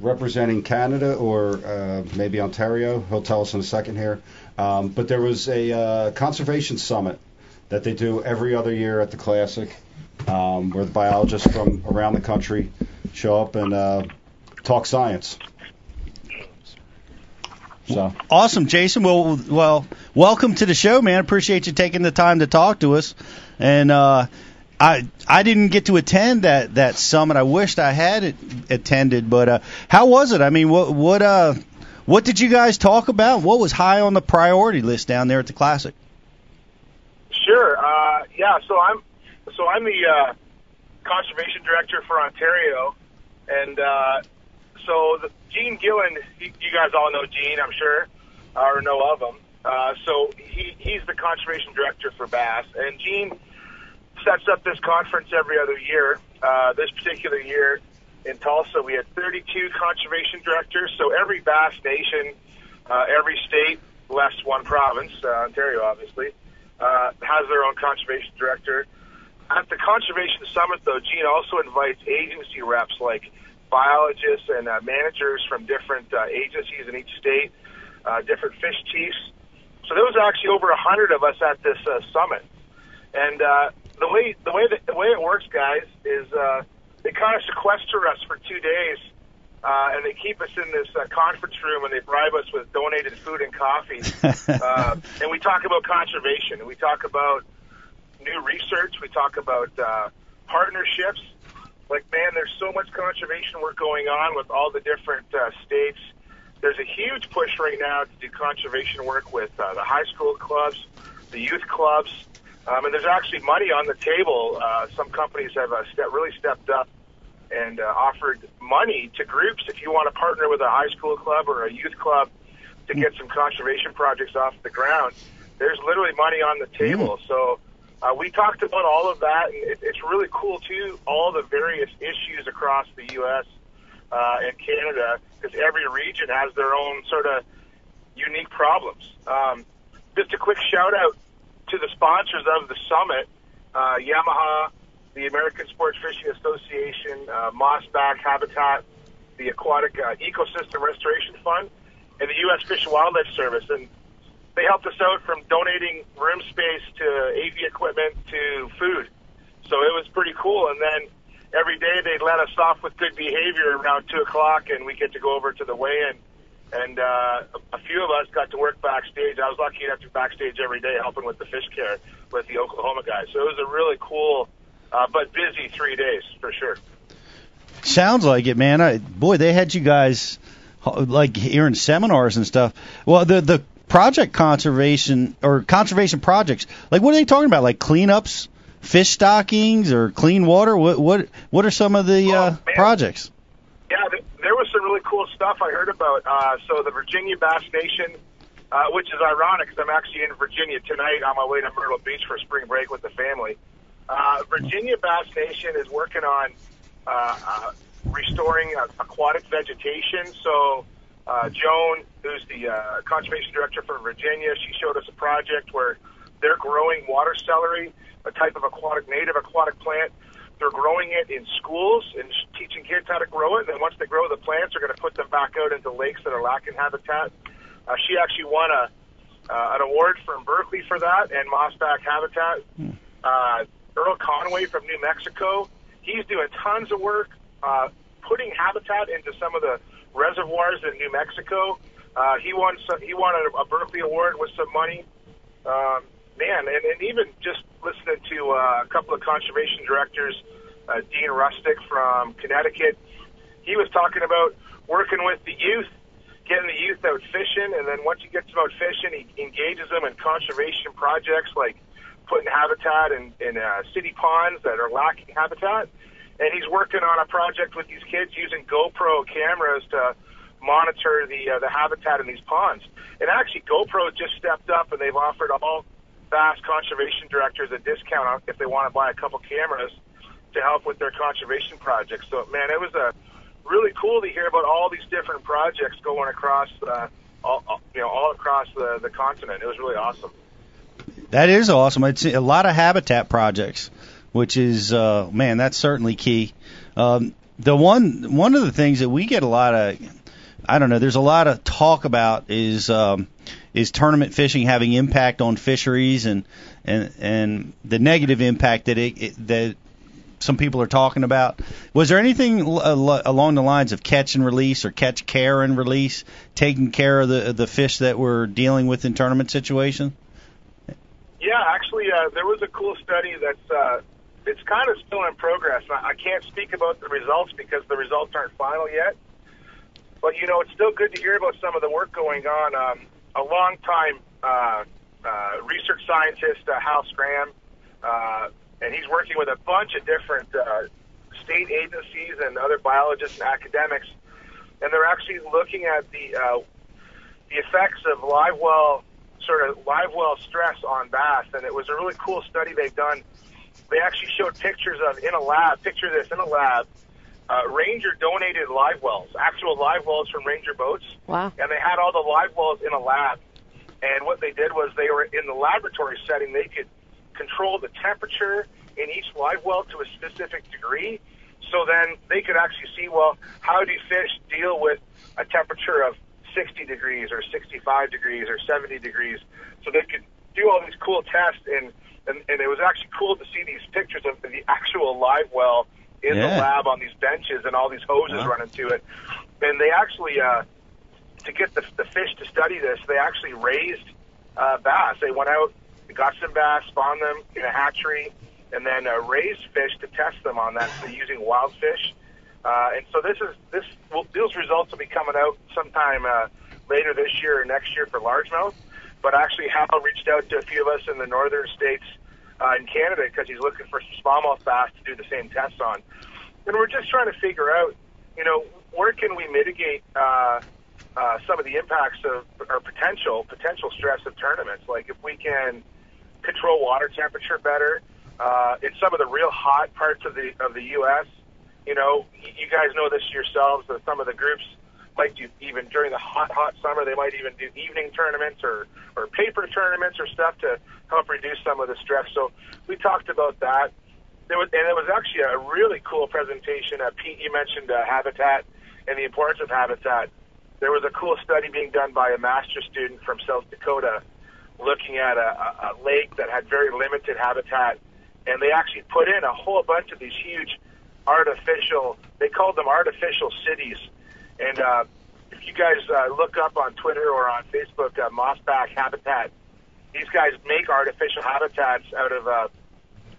representing Canada or uh, maybe Ontario. He'll tell us in a second here. Um, but there was a uh, conservation summit that they do every other year at the Classic, um, where the biologists from around the country show up and uh, talk science. So Awesome, Jason. Well, well, welcome to the show, man. Appreciate you taking the time to talk to us. And uh, I I didn't get to attend that that summit. I wished I had it, attended. But uh, how was it? I mean, what what uh what did you guys talk about? What was high on the priority list down there at the classic? Sure. Uh, yeah. So I'm so I'm the uh, conservation director for Ontario, and uh, so the, Gene Gilliland. You, you guys all know Gene, I'm sure, or know of him. Uh, so he he's the conservation director for Bass, and Gene sets up this conference every other year. Uh, this particular year in Tulsa, we had 32 conservation directors. So every Bass nation, uh, every state, less one province, uh, Ontario, obviously, uh, has their own conservation director. At the conservation summit, though, Gene also invites agency reps like biologists and uh, managers from different uh, agencies in each state, uh, different fish chiefs. So there was actually over a hundred of us at this uh, summit, and uh, the way the way that, the way it works, guys, is uh, they kind of sequester us for two days, uh, and they keep us in this uh, conference room, and they bribe us with donated food and coffee, uh, and we talk about conservation, and we talk about new research, we talk about uh, partnerships. Like, man, there's so much conservation work going on with all the different uh, states. There's a huge push right now to do conservation work with uh, the high school clubs, the youth clubs, um, and there's actually money on the table. Uh, some companies have uh, ste- really stepped up and uh, offered money to groups if you want to partner with a high school club or a youth club to get some conservation projects off the ground. There's literally money on the table. So uh, we talked about all of that, and it, it's really cool too. All the various issues across the U.S. Uh, and Canada, because every region has their own sort of unique problems. Um, just a quick shout out to the sponsors of the summit: uh, Yamaha, the American Sports Fishing Association, uh, Mossback Habitat, the Aquatic uh, Ecosystem Restoration Fund, and the U.S. Fish and Wildlife Service. And they helped us out from donating room space to AV equipment to food. So it was pretty cool. And then every day they'd let us off with good behavior around two o'clock, and we get to go over to the weigh-in. And uh, a few of us got to work backstage. I was lucky enough to be backstage every day helping with the fish care with the Oklahoma guys. So it was a really cool, uh, but busy three days for sure. Sounds like it, man. I, boy, they had you guys like hearing seminars and stuff. Well, the the project conservation or conservation projects, like what are they talking about? Like cleanups, fish stockings, or clean water? What what what are some of the uh, projects? Yeah, th- there was some really cool stuff I heard about. Uh, so the Virginia Bass Nation, uh, which is ironic because I'm actually in Virginia tonight on my way to Myrtle Beach for spring break with the family. Uh, Virginia Bass Nation is working on uh, uh, restoring uh, aquatic vegetation. So uh, Joan, who's the uh, conservation director for Virginia, she showed us a project where they're growing water celery, a type of aquatic native aquatic plant. They're growing it in schools and teaching kids how to grow it. And then once they grow the plants, they're going to put them back out into lakes that are lacking habitat. Uh, she actually won a uh, an award from Berkley for that and Mossback Habitat. Uh, Earl Conway from New Mexico, he's doing tons of work uh, putting habitat into some of the reservoirs in New Mexico. Uh, he won some, he won a, a Berkley award with some money. Um, man, and, and even just listening to uh, a couple of conservation directors, uh, Dean Rustick from Connecticut, he was talking about working with the youth getting the youth out fishing, and then once he gets them out fishing, he engages them in conservation projects like putting habitat in, in uh, city ponds that are lacking habitat. And he's working on a project with these kids using GoPro cameras to monitor the uh, the habitat in these ponds. And actually, GoPro just stepped up and they've offered all Bass conservation directors a discount if they want to buy a couple cameras to help with their conservation projects. So, man, it was a really cool to hear about all these different projects going across, uh, all- you know, all across the, the continent. It was really awesome. That is awesome. It's a lot of habitat projects, which is uh, man, that's certainly key. Um, the one one of the things that we get a lot of, I don't know, there's a lot of talk about is um, is tournament fishing having impact on fisheries and and and the negative impact that it, it that some people are talking about. Was there anything al- along the lines of catch and release or catch care and release, taking care of the the fish that we're dealing with in tournament situations? Yeah, actually, uh, there was a cool study that's uh, it's kind of still in progress. I, I can't speak about the results because the results aren't final yet. But you know, it's still good to hear about some of the work going on. Um, a long time uh, uh, research scientist, uh, Hal Schramm, uh, and he's working with a bunch of different uh, state agencies and other biologists and academics, and they're actually looking at the uh, the effects of live well sort of live well stress on bass, and it was a really cool study they've done. They actually showed pictures of in a lab. Picture this in a lab. Uh, Ranger donated live wells, actual live wells from Ranger boats, Wow. and they had all the live wells in a lab. And what they did was they were in the laboratory setting. They could control the temperature in each live well to a specific degree. So then they could actually see, well, how do fish deal with a temperature of 60 degrees or 65 degrees or 70 degrees? So they could do all these cool tests, and, and, and it was actually cool to see these pictures of the actual live well in the lab on these benches and all these hoses Wow. running to it. And they actually, uh, to get the, the fish to study this, they actually raised uh, bass. They went out, got some bass, spawned them in a hatchery, and then uh, raised fish to test them on that so using wild fish. Uh, and so this is this will, those results will be coming out sometime uh, later this year or next year for largemouth. But actually, Hal reached out to a few of us in the northern states uh, in Canada because he's looking for some smallmouth bass to do the same tests on. And we're just trying to figure out, you know, where can we mitigate uh, uh, some of the impacts of or potential potential stress of tournaments. Like if we can control water temperature better uh, in some of the real hot parts of the of the U.S. You know, you guys know this yourselves. That some of the groups might do even during the hot hot summer. They might even do evening tournaments or or paper tournaments or stuff to help reduce some of the stress. So we talked about that. There was, and it was actually a really cool presentation. Uh, Pete, you mentioned uh, habitat and the importance of habitat. There was a cool study being done by a master student from South Dakota looking at a, a, a lake that had very limited habitat, and they actually put in a whole bunch of these huge artificial, they called them artificial cities. And uh, if you guys uh, look up on Twitter or on Facebook, uh, Mossback Habitat, these guys make artificial habitats out of uh,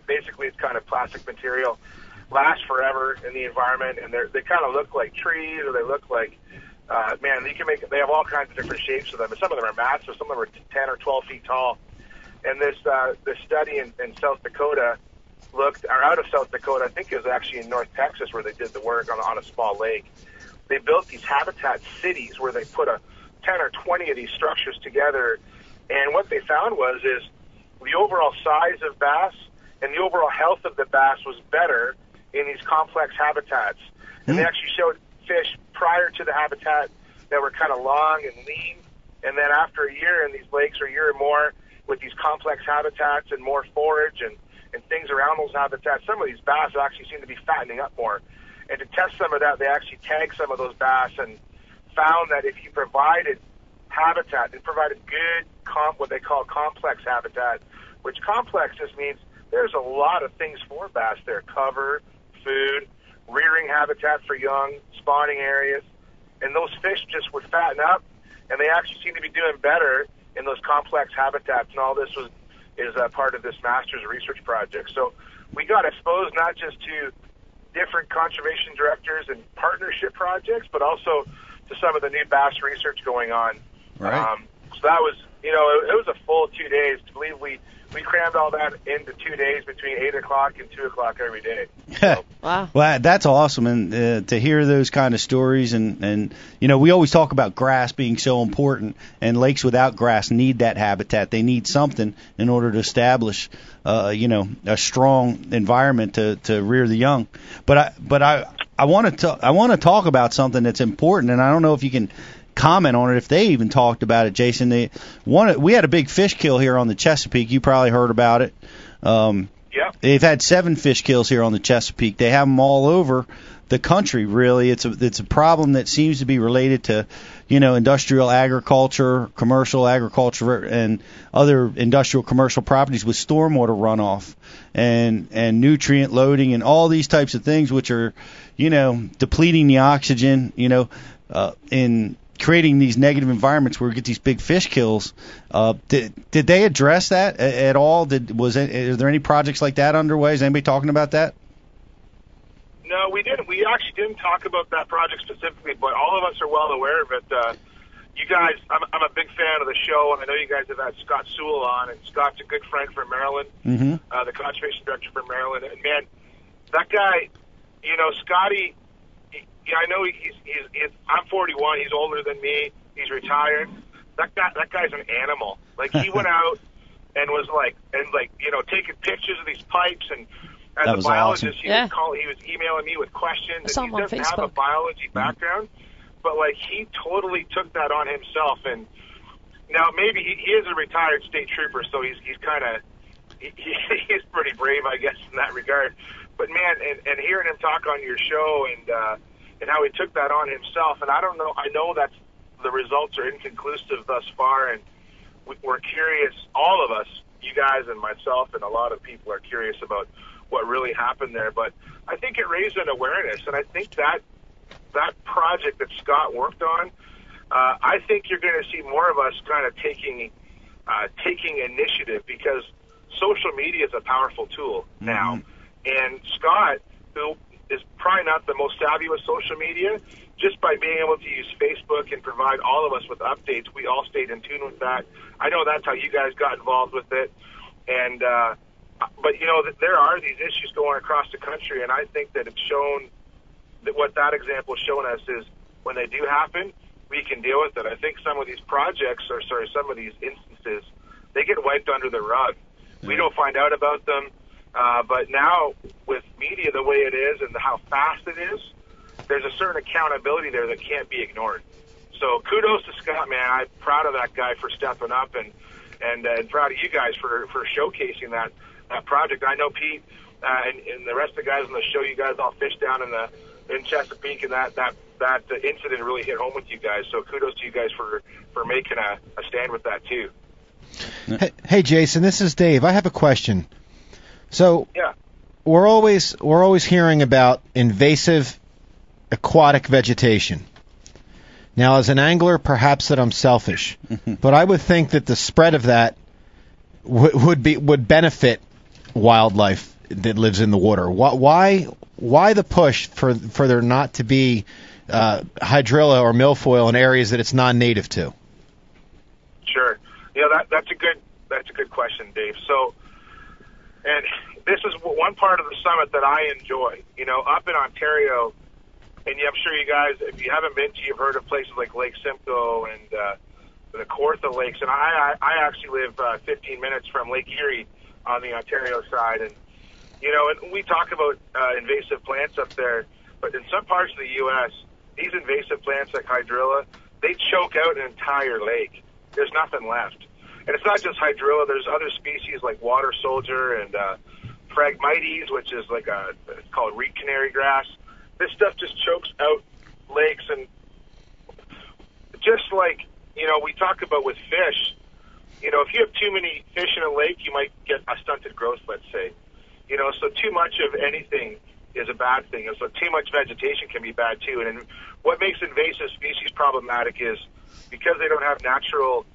basically it's kind of plastic material, last forever in the environment, and they they kind of look like trees or they look like uh, man, you can make they have all kinds of different shapes of them. And some of them are massive, some of them are ten or twelve feet tall. And this uh, this study in, in South Dakota looked, or out of South Dakota, I think it was actually in North Texas where they did the work on on a small lake. They built these habitat cities where they put a ten or twenty of these structures together, and what they found was is the overall size of bass and the overall health of the bass was better in these complex habitats. And they hmm. actually showed fish prior to the habitat that were kind of long and lean, and then after a year in these lakes or a year or more with these complex habitats and more forage and, and things around those habitats, some of these bass actually seem to be fattening up more. And to test some of that, they actually tagged some of those bass and found that if you provided habitat, they provided good comp, what they call complex habitat, which complex just means there's a lot of things for bass there: cover, food, rearing habitat for young, spawning areas, and those fish just would fatten up, and they actually seem to be doing better in those complex habitats. And all this was is a part of this master's research project. So we got exposed not just to different conservation directors and partnership projects, but also to some of the new bass research going on. Right. Um, so that was, you know, it, it was a full two days. To believe we we crammed all that into two days between eight o'clock and two o'clock every day. Wow. Well, that's awesome, and uh, to hear those kind of stories, and and you know, we always talk about grass being so important, and lakes without grass need that habitat. They need something in order to establish, uh, you know, a strong environment to to rear the young. But I but I I want to I want to talk about something that's important, and I don't know if you can comment on it if they even talked about it, Jason. They one we had a big fish kill here on the Chesapeake. You probably heard about it. Um, yeah. They've had seven fish kills here on the Chesapeake. They have them all over the country. Really, it's a it's a problem that seems to be related to, you know, industrial agriculture, commercial agriculture, and other industrial commercial properties with stormwater runoff and and nutrient loading and all these types of things, which are, you know, depleting the oxygen, you know, uh, in creating these negative environments where we get these big fish kills. Uh, did did they address that at all? Did was it, are there any projects like that underway? Is anybody talking about that? No, we didn't. We actually didn't talk about that project specifically, but all of us are well aware of it. Uh, you guys, I'm, I'm a big fan of the show, and I know you guys have had Scott Sewell on, and Scott's a good friend from Maryland, Mm-hmm. uh, the conservation director from Maryland. And man, that guy, you know, Scotty. He- Yeah, I know he's, he's, he's. I'm 41. He's older than me. He's retired. That guy, that guy's an animal. Like he went out and was like, and like, you know, taking pictures of these pipes and. As That a was biologist, awesome. he Yeah. was call, he was emailing me with questions. And he doesn't have a biology mm-hmm. background, but like he totally took that on himself. And now maybe he, he is a retired state trooper, so he's he's kind of he, he, he's pretty brave, I guess, in that regard. But man, and, and hearing him talk on your show and uh, and how he took that on himself, and I don't know, I know that's the results are inconclusive thus far, and we- we're curious, all of us, you guys and myself, and a lot of people are curious about what really happened there. But I think it raised an awareness, and I think that that project that Scott worked on, uh, I think you're going to see more of us kind of taking uh, taking initiative because social media is a powerful tool now. And Scott, who is probably not the most savvy with social media, just by being able to use Facebook and provide all of us with updates, we all stayed in tune with that. I know that's how you guys got involved with it. And, uh, but you know, there are these issues going across the country, and I think that it's shown that what that example has shown us is when they do happen, we can deal with it. I think some of these projects, or sorry, some of these instances, they get wiped under the rug. We don't find out about them. Uh, but now with media the way it is and how fast it is, there's a certain accountability there that can't be ignored. So kudos to Scott, man. I'm proud of that guy for stepping up and and, uh, and proud of you guys for for showcasing that that project. I know Pete uh, and, and the rest of the guys on the show. You guys all fished down in the in Chesapeake, and that that that incident really hit home with you guys. So kudos to you guys for for making a, a stand with that too. Hey, hey, Jason, this is Dave. I have a question. So Yeah. we're always we're always hearing about invasive aquatic vegetation. Now, as an angler, perhaps that I'm selfish, but I would think that the spread of that w- would be would benefit wildlife that lives in the water. Why why, why the push for for there not to be uh, hydrilla or milfoil in areas that it's non-native to? Sure. You know that that's a good that's a good question, Dave. So, and this is one part of the summit that I enjoy. You know, up in Ontario, and I'm sure you guys, if you haven't been to, you've heard of places like Lake Simcoe and uh, the Kawartha Lakes. And I I, I actually live uh, 15 minutes from Lake Erie on the Ontario side, and You know, and we talk about uh, invasive plants up there, but in some parts of the U.S., these invasive plants like hydrilla, they choke out an entire lake. There's nothing left. And it's not just hydrilla. There's other species like water soldier and uh, phragmites, which is like a it's called reed canary grass. This stuff just chokes out lakes, and just like you know, we talk about with fish. You know, if you have too many fish in a lake, you might get a stunted growth. Let's say, you know, so too much of anything is a bad thing, and so too much vegetation can be bad too. And, and what makes invasive species problematic is because they don't have natural,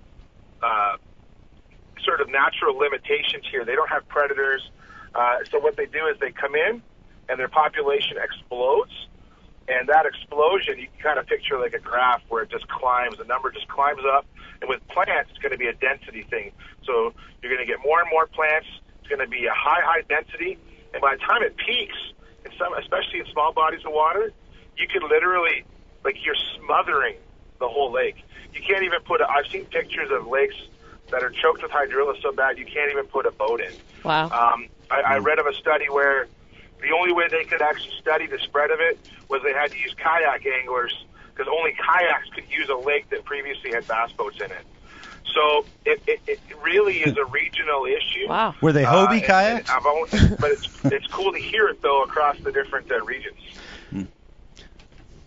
uh, sort of natural limitations here. They don't have predators. Uh, so what they do is they come in, and their population explodes. And that explosion, you can kind of picture like a graph where it just climbs. The number just climbs up. And with plants, it's going to be a density thing. So you're going to get more and more plants. It's going to be a high, high density. And by the time it peaks, in some, especially in small bodies of water, you could literally, like, you're smothering the whole lake. You can't even put. A, I've seen pictures of lakes that are choked with hydrilla so bad you can't even put a boat in. Wow. Um, I, I read of a study where the only way they could actually study the spread of it was they had to use kayak anglers because only kayaks could use a lake that previously had bass boats in it. So it, it, it really is a regional issue. Wow. Were they Hobie and- kayaks? and I've owned, but it's it's cool to hear it though across the different uh, regions.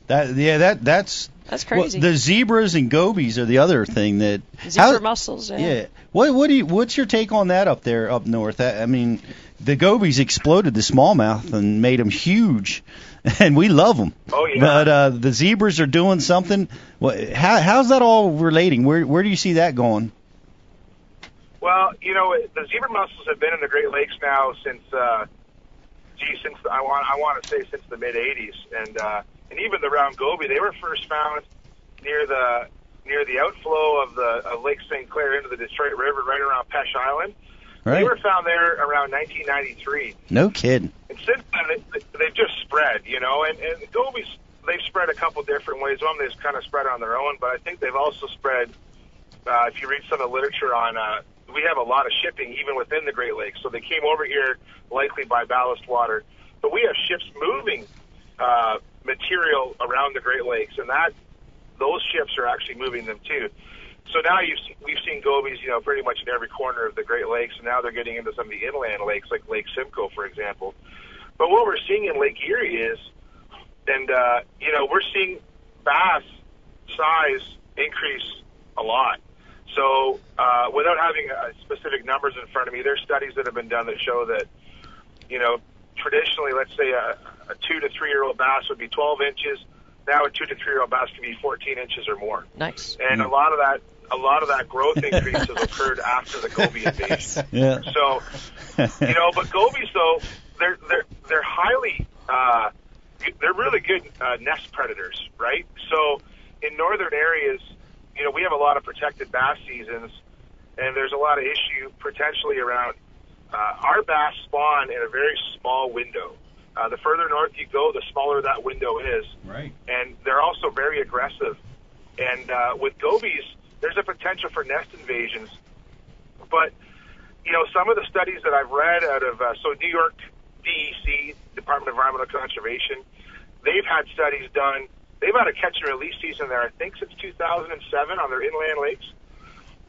That yeah, that that's That's well, crazy. the zebras and gobies are the other thing that Zebra how- mussels. Yeah. Yeah. What what do you what's your take on that up there up north? I, I mean, the gobies exploded the smallmouth and made them huge, and we love them. Oh, yeah. But uh, the zebras are doing something. What, how how's that all relating? Where where do you see that going? Well, you know, the zebra mussels have been in the Great Lakes now since, uh, gee, since I want I want to say since the mid '80s, and uh, and even the round goby, they were first found near the near the outflow of the of Lake St. Clair into the Detroit River, right around Peche Island. They were found there around 1993, No kidding. and since then they, they've just spread, you know. And, and the gobies, they've spread a couple different ways. One, they've kind of spread on their own, but I think they've also spread. Uh, if you read some of the literature on, uh, we have a lot of shipping even within the Great Lakes. So they came over here likely by ballast water, but we have ships moving uh, material around the Great Lakes, and that those ships are actually moving them too. So now you've seen, we've seen gobies, you know, pretty much in every corner of the Great Lakes, and now they're getting into some of the inland lakes, like Lake Simcoe, for example. But what we're seeing in Lake Erie is, and uh, you know, we're seeing bass size increase a lot. So uh, without having uh, specific numbers in front of me, there's studies that have been done that show that, you know, traditionally, let's say a, a two to three year old bass would be 12 inches. Now a two to three year old bass can be 14 inches or more. Nice. And a lot of that, a lot of that growth increase has occurred after the goby invasion. Yeah. So, you know, but gobies though, they're they're they're highly, uh, they're really good uh, nest predators, right? So, in northern areas, you know, we have a lot of protected bass seasons, and there's a lot of issue potentially around uh, our bass spawn in a very small window. Uh, the further north you go, the smaller that window is Right. and they're also very aggressive. And uh, with gobies, there's a potential for nest invasions. But you know, some of the studies that I've read out of uh, so New York DEC, Department of Environmental Conservation, they've had studies done. They've had a catch and release season there, I think, since 2007 on their inland lakes.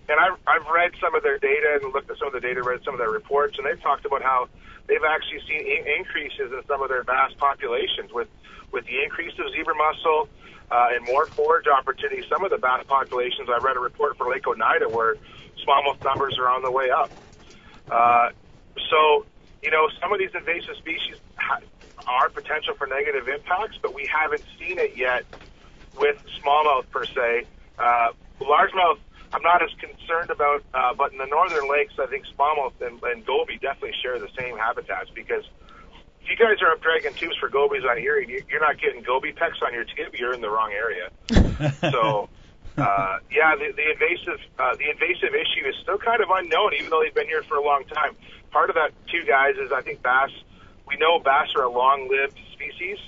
And I've, I've read some of their data and looked at some of the data, read some of their reports, and they've talked about how they've actually seen in- increases in some of their bass populations with with the increase of zebra mussel uh, and more forage opportunities. Some of the bass populations, I read a report for Lake Oneida where smallmouth numbers are on the way up. Uh, so, you know, some of these invasive species ha- are potential for negative impacts, but we haven't seen it yet with smallmouth per se. Uh, largemouth, I'm not as concerned about, uh, but in the northern lakes, I think smallmouth and, and goby definitely share the same habitats because if you guys are up dragging tubes for gobies on Erie, you- you're not getting goby pecks on your tube, you're in the wrong area. so, uh, yeah, the, the invasive uh, the invasive issue is still kind of unknown, even though they've been here for a long time. Part of that, too, guys, is I think bass. We know bass are a long-lived species,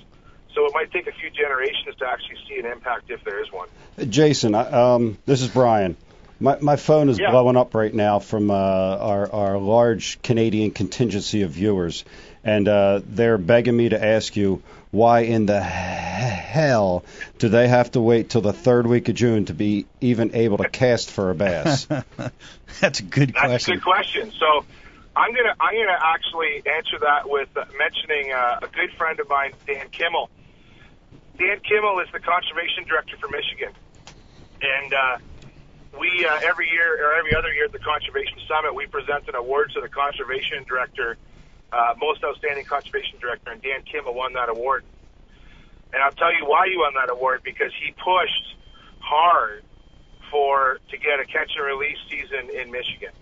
so it might take a few generations to actually see an impact if there is one. Jason, I- um, this is Brian. My my phone is Yeah. blowing up right now from uh, our our large Canadian contingency of viewers, and uh, they're begging me to ask you why in the hell do they have to wait till the third week of June to be even able to cast for a bass? That's a good question. That's a good question. So I'm gonna I'm gonna actually answer that with mentioning uh, a good friend of mine, Dan Kimmel. Dan Kimmel is the conservation director for Michigan, and uh, we uh, every year or every other year at the Conservation Summit we present an award to the conservation director, uh, most outstanding conservation director, and Dan Kimmel won that award. And I'll tell you why he won that award because he pushed hard for to get a catch and release season in Michigan,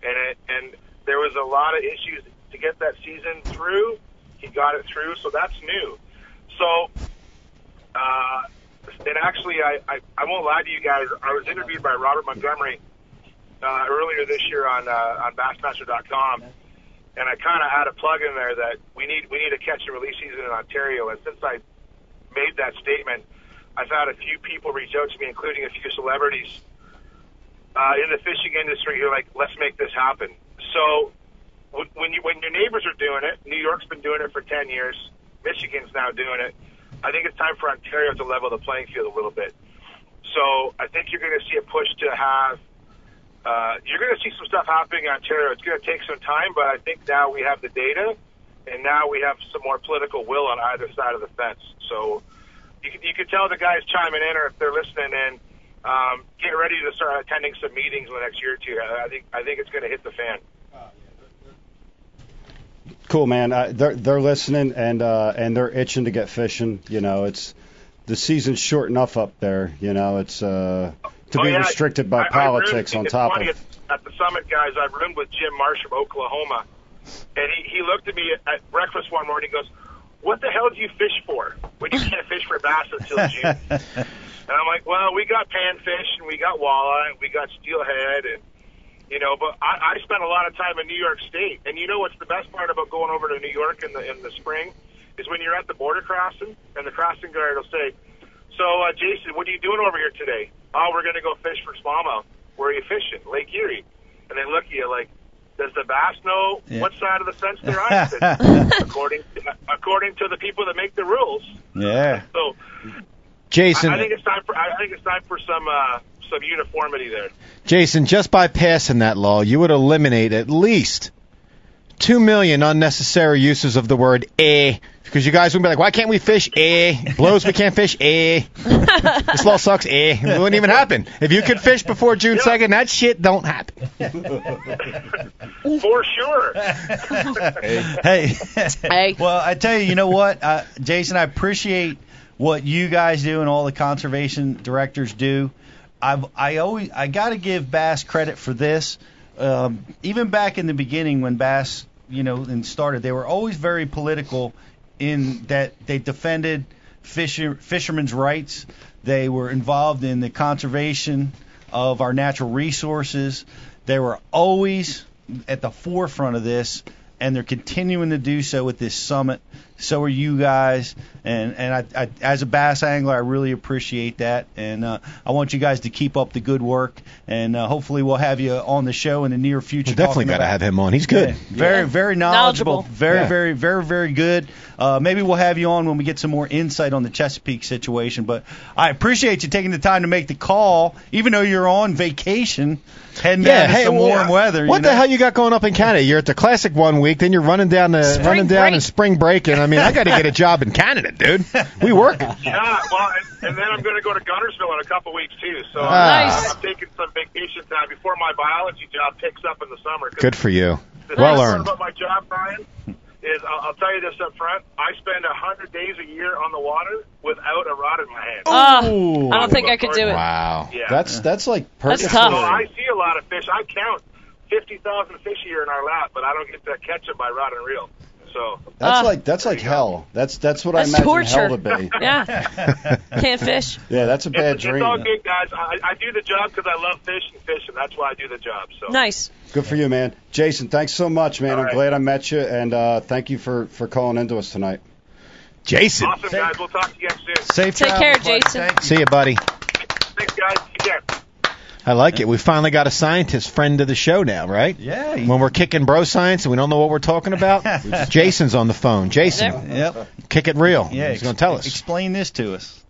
and it, and there was a lot of issues to get that season through. He got it through, so that's new. So, uh, and actually, I, I I won't lie to you guys. I was interviewed by Robert Montgomery uh, earlier this year on uh, on Bassmaster.com, and I kind of had a plug in there that we need we need a catch and release season in Ontario. And since I made that statement, I've had a few people reach out to me, including a few celebrities uh, in the fishing industry who are like, let's make this happen. So when you when your neighbors are doing it, New York's been doing it for ten years. Michigan's now doing it. I think it's time for Ontario to level the playing field a little bit. So I think you're going to see a push to have. Uh, you're going to see some stuff happening in Ontario. It's going to take some time, but I think now we have the data, and now we have some more political will on either side of the fence. So you can, you can tell the guys chiming in, or if they're listening in, um, get ready to start attending some meetings in the next year or two. I think I think it's going to hit the fan. Cool, man. Uh, they're they're listening and uh, and they're itching to get fishing. You know, it's the season's short enough up there. You know, it's uh, to Oh, be yeah, restricted by I- I politics roomed- on top of. At, at the summit, guys, I roomed with Jim Marsh from Oklahoma, and he, he looked at me at, at breakfast one morning. and goes, "What the hell do you fish for when you can't fish for bass until June?" and I'm like, "Well, we got panfish and we got walleye and we got steelhead and." You know, but I, I spent a lot of time in New York State, and you know what's the best part about going over to New York in the in the spring is when you're at the border crossing, and the crossing guard will say, "So, uh, Jason, what are you doing over here today?" "Oh, we're going to go fish for smallmouth." "Where are you fishing?" "Lake Erie." And they look at you like, "Does the bass know Yeah. what side of the fence they're on?" According according to the people that make the rules. Yeah. So, Jason, I, I think it's time for I think it's time for some uh, some uniformity there. Jason, just by passing that law, you would eliminate at least two million unnecessary uses of the word "eh." Because you guys would be like, "Why can't we fish?" Eh, blows we can't fish. Eh, this law sucks. Eh, it wouldn't even happen if you could fish before June second. That shit don't happen. For sure. hey, Hey. well, I tell you, you know what, uh, Jason, I appreciate what you guys do and all the conservation directors do. I've I always I got to give Bass credit for this. Um, even back in the beginning when Bass, you know, and started, they were always very political in that they defended fisher, fishermen's rights. They were involved in the conservation of our natural resources. They were always at the forefront of this, and they're continuing to do so with this summit. So are you guys, and and I, I as a bass angler, I really appreciate that, and uh, I want you guys to keep up the good work, and uh, hopefully we'll have you on the show in the near future. We definitely got to have him on. He's good. yeah, very, very knowledgeable. Knowledgeable. Very, Yeah. very, very, very good. Uh, maybe we'll have you on when we get some more insight on the Chesapeake situation. But I appreciate you taking the time to make the call, even though you're on vacation, heading Yeah, down to hey, some well, warm weather. What you the hell you got going up in Canada? You're at the Classic one week, then you're running down the Spring running down break. in spring break, and I mean, I got to get a job in Canada, dude. We work. Yeah, well, and, and then I'm going to go to Guntersville in a couple weeks too. So uh, I'm, I'm taking some vacation time before my biology job picks up in the summer. Good for you. The Well earned. About my job, Brian, is I'll, I'll tell you this up front. I spend a hundred days a year on the water without a rod in my hand. Oh, I don't think I could do it. Wow. Yeah. That's that's like That's tough. So I see a lot of fish. I count fifty thousand fish a year in our lap, but I don't get to catch them by rod and reel. So That's Ah. like that's like hell. That's that's what That's I imagine torture. hell to be. Yeah, can't fish. Yeah, that's a bad it's, dream. it's all good, guys. I, I do the job because I love fish and fishing. That's why I do the job. So Nice. Good for you, man. Jason, thanks so much, man. All I'm right. glad I met you, and uh, thank you for for calling into us tonight. Jason. awesome, guys. We'll talk to you again soon. Safe Take travels, care, buddy. Jason. Thank you. See you, buddy. Thanks, guys. Take care. I like it. We finally got a scientist friend of the show now, right? Yeah. When we're kicking bro science and we don't know what we're talking about, Jason's on the phone. Jason, Yep. kick it real. Yeah. He's going to tell us. Explain this to us.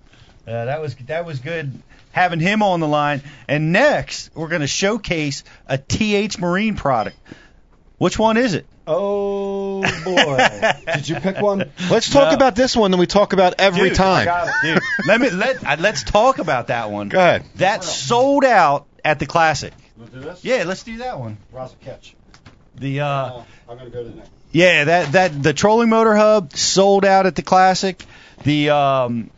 Uh, that was that was good having him on the line. And next, we're going to showcase a TH Marine product. Which one is it? Oh boy! Did you pick one? Let's talk No. about this one that we talk about every Dude, time. Dude, let me let uh, let's talk about that one. Go ahead. That sold out at the classic. We'll do this. Yeah, let's do that one. Rosa catch. The uh, Uh, I'm gonna go to the next. yeah, that that the trolling motor hub sold out at the classic. The um,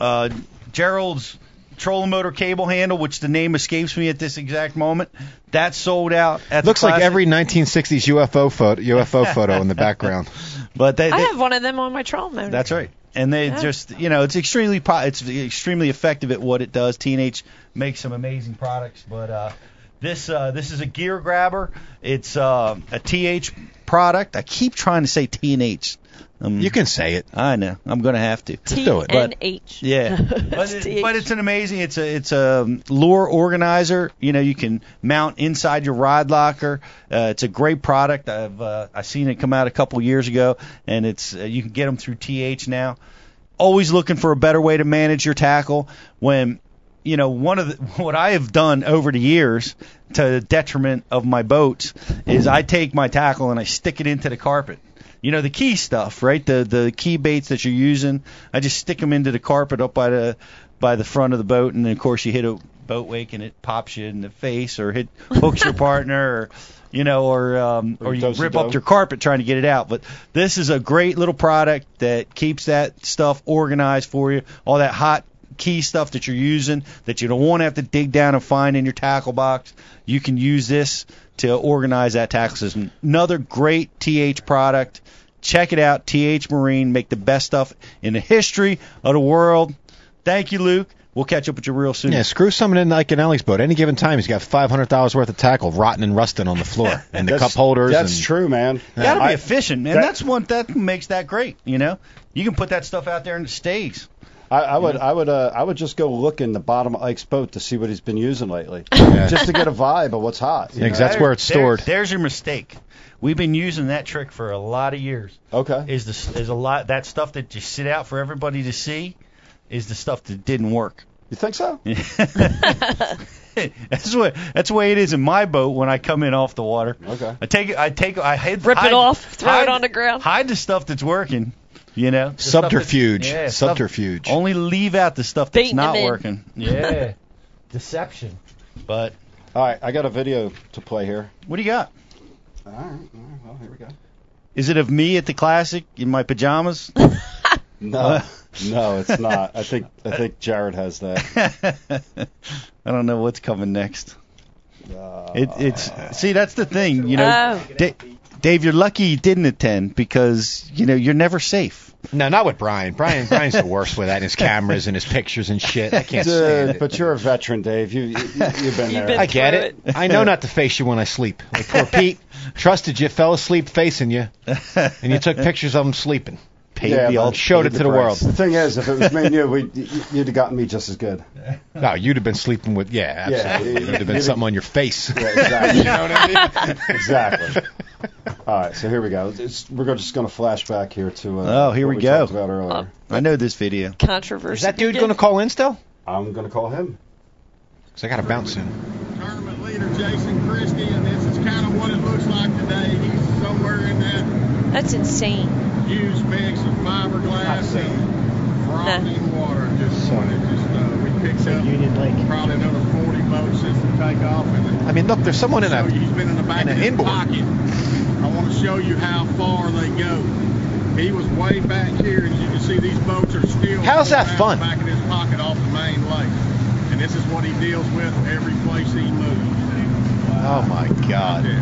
uh, Gerald's trolling motor cable handle, which the name escapes me at this exact moment, that sold out at Looks the like every 1960s UFO photo, UFO photo in the background. But they, I have one of them on my troll motor. That's right. And they Yeah. just, you know, it's extremely po- it's extremely effective at what it does. TNH makes some amazing products, but uh, this uh, this is a gear grabber. It's uh, a TH product. I keep trying to say TNH. Um, You can say it. I know. I'm going to have to. T do it. N H. Yeah, but, it, but it's an amazing. It's a it's a lure organizer. You know, you can mount inside your rod locker. Uh, it's a great product. I've uh, I seen it come out a couple years ago, and it's uh, you can get them through TH now. Always looking for a better way to manage your tackle when. You know, one of the, what I have done over the years to the detriment of my boats is I take my tackle and I stick it into the carpet you know the key stuff, right? The the key baits that you're using. I just stick them into the carpet up by the by the front of the boat, and then of course you hit a boat wake and it pops you in the face, or hit hooks your partner, or you know, or um, Or or you rip up your carpet trying to get it out. But this is a great little product that keeps that stuff organized for you. All that hot key stuff that you're using that you don't want to have to dig down and find in your tackle box. You can use this to organize that tackle system. Another great TH product. Check it out, TH Marine. Make the best stuff in the history of the world. Thank you, Luke. We'll catch up with you real soon. Yeah, screw someone in Iaconelli's boat. Any given time, he's got five hundred dollars worth of tackle rotting and rusting on the floor, and the That's- cup holders. That's and, true, man. You gotta be efficient, man. that- That's one that makes that great. You know, you can put that stuff out there and it stays. I, I would, I would, uh, I would just go look in the bottom of Ike's boat to see what he's been using lately, just to get a vibe of what's hot. you Yeah, know? 'cause that's where it's There- stored. there's your mistake. We've been using that trick for a lot of years. Okay. Is the is a lot that stuff that you sit out for everybody to see is the stuff that didn't work. You think so? that's what that's the way it is in my boat when I come in off the water. Okay. I take it. I take. I hide, Rip it hide- off, throw it hide- on the ground. Hide the stuff that's working. You know, the stuff that's- Subterfuge. stuff- Subterfuge. only leave out the stuff that's Baiting not working. Yeah, deception. But All right, I got a video to play here. what do you got? All right, all right well, here we go. Is it of me at the classic in my pajamas? No, no, it's not. I think, I think Jared has that. I don't know what's coming next. Uh, It, it's see that's the thing, you know. Oh. Da- Dave, you're lucky you didn't attend because you know you're never safe. No, not with Brian. Brian, Brian's the worst with that. And his cameras and his pictures and shit. I can't stand Dude, it. but you're a veteran, Dave. You, you you've been You've there. been I get it. I know not to face you when I sleep. Like poor Pete, trusted you, fell asleep facing you, and you took pictures of him sleeping. Paid Yeah, the but- old Showed it to the world. The thing is, if it was me and you, we you'd have gotten me just as good. No, you'd have been sleeping with yeah, Yeah, absolutely. you- There'd have been you- something on your face. Yeah, exactly. you know what I mean? exactly. All right, so here we go. It's, we're just going to flash back here to. Uh, Oh, here what we go. about earlier. I know this video. Controversy. Is that dude going to call in still? I'm going to call him. Because I got to bounce soon. tournament leader Jason Christie, and this is kind of what it looks like today. He's somewhere in that That's insane. used mix of fiberglass and frothing water. Just wanted just uh, we picked up Union Lake. probably another 40 boats since the takeoff, and I mean, look, there's someone in show a. you, he's been in the back in of an his inboard. pocket. I want to show you how far they go. He was way back here, and you can see these boats are still. How's that fun? Back in his pocket off the main lake, and this is what he deals with every place he moves. Oh my God. Yeah.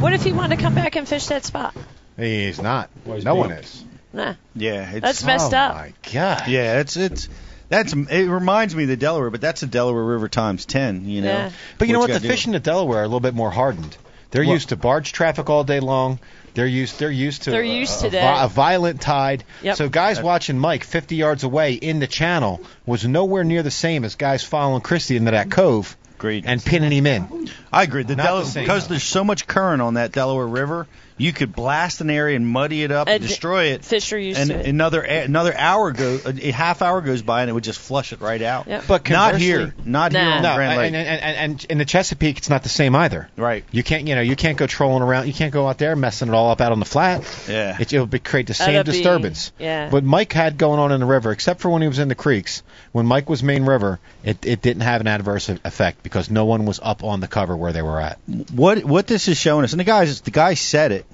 What if he wanted to come back and fish that spot? He's not. Well, he's no being- one is. Nah. Yeah, it's, That's messed oh up. my God. Yeah, it's it's that's it reminds me of the Delaware, but that's the Delaware River times ten. You know. Yeah. But you know what? you The gotta do. fish in the Delaware are a little bit more hardened. They're Well- used to barge traffic all day long. They're used. They're used to. They're a- used a, to vi- that. a violent tide. Yep. So guys watching Mike 50 yards away in the channel was nowhere near the same as guys following Christie into that cove Agreed. and pinning him in. I agree. The Not Del- the same. because there's so much current on that Delaware River, you could blast an area and muddy it up and, And destroy it. Fish are used and to it. another another hour go a half hour goes by and it would just flush it right out. Yep. But not here, not here on No, Grand Lake. and, and, and, and in the Chesapeake, it's not the same either. Right. You can't, you know, you can't go trolling around. You can't go out there messing it all up out on the flat. Yeah. It, it'll be, create the same That'd be- disturbance. yeah. What Mike had going on in the river, except for when he was in the creeks, when Mike was main river, it, it didn't have an adverse effect because no one was up on the cover where they were at. what what this is showing us, and the guys the guy said it,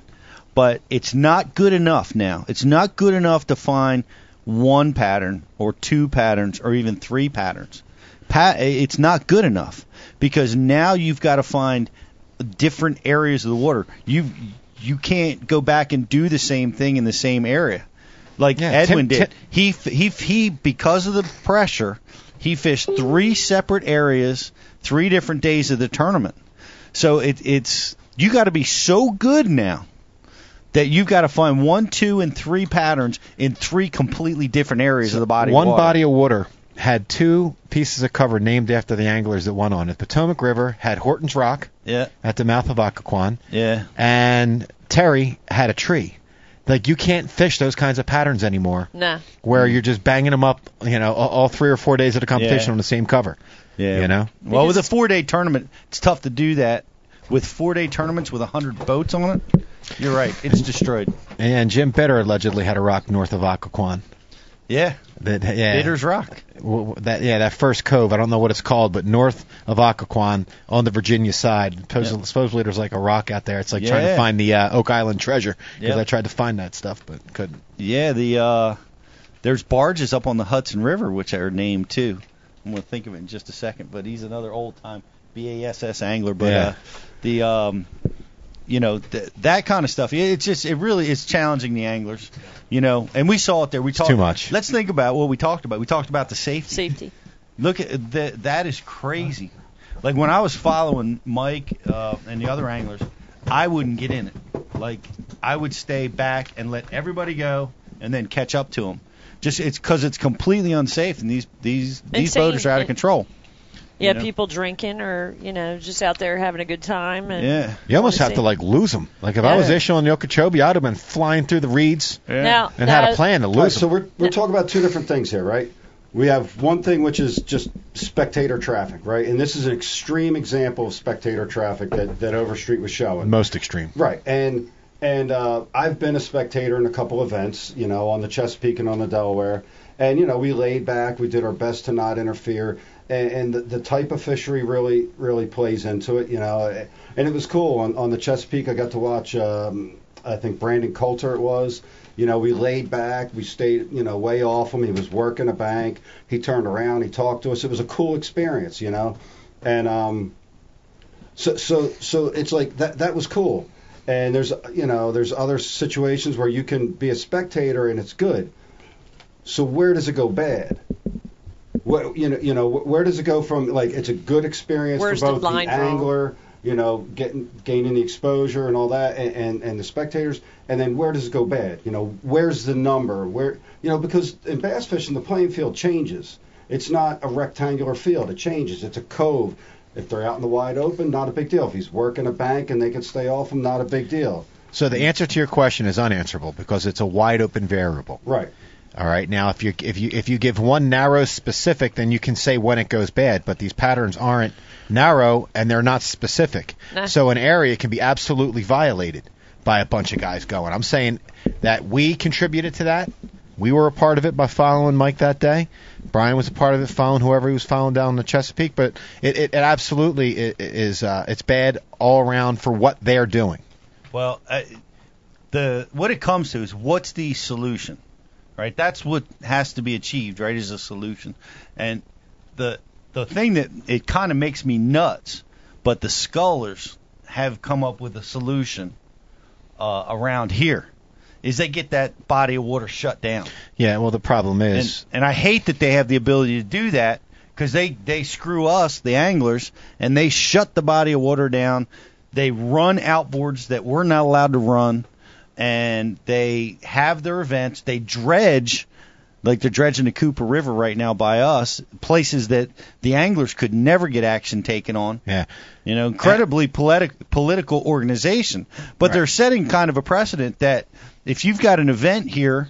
but it's not good enough now. It's not good enough to find one pattern or two patterns or even three patterns. Pa- it's not good enough because now you've got to find different areas of the water. You you can't go back and do the same thing in the same area like Yeah, Edwin did. He he he because of the pressure, he fished three separate areas, three different days of the tournament. So it, it's you got to be so good now that you've got to find one, two, and three patterns in three completely different areas of the body. One of water. body of water had two pieces of cover named after the anglers that went on it. Potomac River had Horton's Rock Yeah, at the mouth of Occoquan, yeah. and Terry had a tree. Like you can't fish those kinds of patterns anymore, Nah. where you're just banging them up, you know, all, all three or four days of the competition Yeah. on the same cover. Yeah. You know? Well, with a four-day tournament, it's tough to do that. With four-day tournaments with a hundred boats on it, you're right. It's destroyed. And Jim Bitter allegedly had a rock north of Occoquan. Yeah. That yeah, Bitter's Rock. w- w- that yeah, that first cove. I don't know what it's called, but north of Occoquan on the Virginia side. Supposedly, supposedly there's like a rock out there. It's like trying to find the uh, Oak Island treasure because. I tried to find that stuff but couldn't. Yeah, the uh there's barges up on the Hudson River which are named too. I'm gonna think of it in just a second, but he's another old time BASS angler. But Yeah. uh, the um you know th- that kind of stuff. It's just it really is challenging the anglers. You know, and we saw it there. We talked too much. Let's think about what we talked about. We talked about the safety. Safety. Look at that. That is crazy. Like when I was following Mike uh, and the other anglers, I wouldn't get in it. Like I would stay back and let everybody go, and then catch up to them. Just it's because it's completely unsafe, and these these these Insane. boaters are out of It- control. Yeah, You know? people drinking or you know just out there having a good time. And Yeah. You almost have Honestly. to like lose them. Like if I was Yeah. Ishmael and the Okeechobee, I'd have been flying through the reeds Now, and had a plan to All right, lose so them. we're we're talking about two different things here, right? We have one thing which is just spectator traffic, right? And this is an extreme example of spectator traffic that that Overstreet was showing. Most extreme. Right, and and uh, I've been a spectator in a couple events, you know, on the Chesapeake and on the Delaware, and you know we laid back, we did our best to not interfere, and, and the, the type of fishery really really plays into it, you know, and it was cool on on the Chesapeake. I got to watch, um, I think Brandon Coulter it was. You know, we laid back, we stayed, you know, way off him. He was working a bank. He turned around, he talked to us. It was a cool experience, you know, and um, so so so it's like that that was cool. And there's you know there's other situations where you can be a spectator and it's good. So where does it go bad? What you know you know where does it go from like it's a good experience Where's for both the, line draw? angler, you know, getting gaining the exposure and all that, and, and and the spectators, and then where does it go bad? You know, where's the number? Where you know because in bass fishing the playing field changes. It's not a rectangular field. It changes. It's a cove. If they're out in the wide open, not a big deal. If he's working a bank and they can stay off him, not a big deal. So the answer to your question is unanswerable because it's a wide open variable. Right. All right. Now, if you if you if you give one narrow specific, then you can say when it goes bad. But these patterns aren't narrow and they're not specific. Nah. So an area can be absolutely violated by a bunch of guys going. I'm saying that we contributed to that. We were a part of it by following Mike that day. Brian was a part of it, following whoever he was following down the Chesapeake. But it, it, it absolutely i- i- is uh, it's bad all around for what they're doing. Well, uh, the what it comes to is what's the solution, right? That's what has to be achieved, right? Is a solution, and the the thing that it kind of makes me nuts, but the scullers have come up with a solution uh, around here, is they get that body of water shut down. Yeah. Well, the problem And, is and I hate that they have the ability to do that because they they screw us, the anglers, and they shut the body of water down. They run outboards that we're not allowed to run, and they have their events. They dredge like they're dredging the Cooper River right now by us, places that the anglers could never get action taken on. Yeah. You know, incredibly politic, political organization, but Right. they're setting kind of a precedent that if you've got an event here,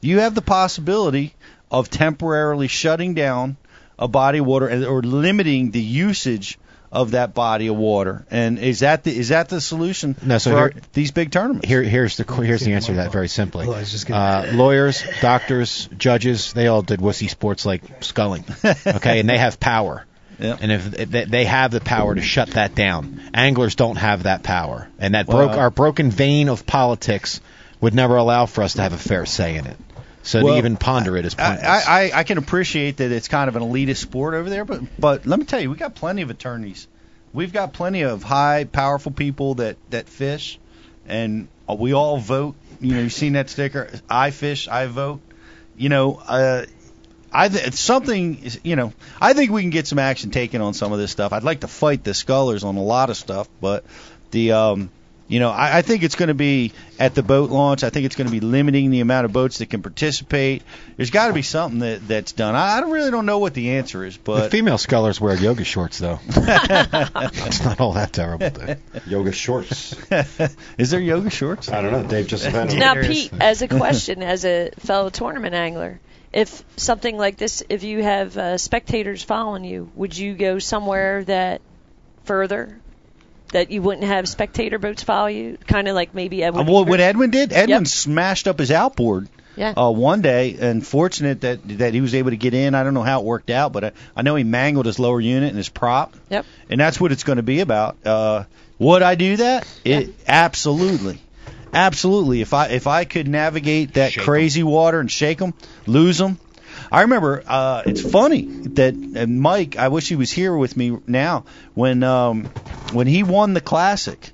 you have the possibility of temporarily shutting down a body of water and- or limiting the usage of that body of water. And is that the is that the solution No, so for here- these big tournaments? Here, here's the here's the answer to that very simply. Oh, I was just gonna- Uh, lawyers, doctors, judges, they all did wussy sports like sculling. Okay, and they have power. Yeah. And if they- they have the power to shut that down, anglers don't have that power, and that broke Well- our broken vein of politics would never allow for us to have a fair say in it. So Well, to even ponder it is pointless. I, I I can appreciate that it's kind of an elitist sport over there, but but let me tell you, we got plenty of attorneys. We've got plenty of high, powerful people that that fish, and we all vote. You know, you've seen that sticker. I fish, I vote. You know, uh, I th- it's something. You know, I think we can get some action taken on some of this stuff. I'd like to fight the scullers on a lot of stuff, but the um, you know, I, I think it's going to be at the boat launch. I think it's going to be limiting the amount of boats that can participate. There's got to be something that that's done. I, I don't really don't know what the answer is, but the but female scholars wear yoga shorts though. it's not all that terrible. Dude. Yoga shorts. is there yoga shorts? I don't know. Dave just invented Now, Pete, as a question, as a fellow tournament angler, if something like this, if you have uh, spectators following you, would you go somewhere that further that you wouldn't have spectator boats follow you? Kind of like maybe Uh, Edwin. what, what Edwin did, Edwin Yep. smashed up his outboard Yeah. uh, one day, and fortunate that that he was able to get in. I don't know how it worked out, but I, I know he mangled his lower unit and his prop. Yep. And that's what it's going to be about. Uh, would I do that? It absolutely, absolutely. If I if I could navigate that crazy water and shake them, lose them. I remember. Uh, it's funny that uh, Mike. I wish he was here with me now. When um, when he won the classic,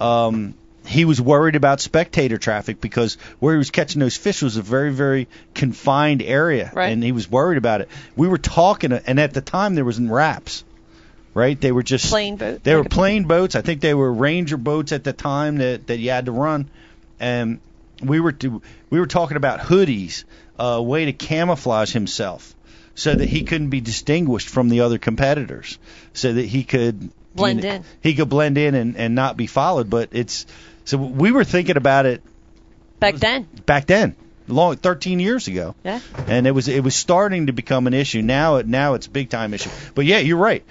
um, he was worried about spectator traffic because where he was catching those fish was a very, very confined area, Right. and he was worried about it. We were talking, and at the time there wasn't wraps, right? They were just Plain boats. They were Like a- plain boats. I think they were Ranger boats at the time that that you had to run, and we were to, we were talking about hoodies, a way to camouflage himself. So that he couldn't be distinguished from the other competitors, so that he could Blend you know, in. He could blend in and, and not be followed. But it's so we were thinking about it Back then. back then, long 13 years ago, Yeah. and it was it was starting to become an issue. Now it now it's a big time issue. But yeah, you're right.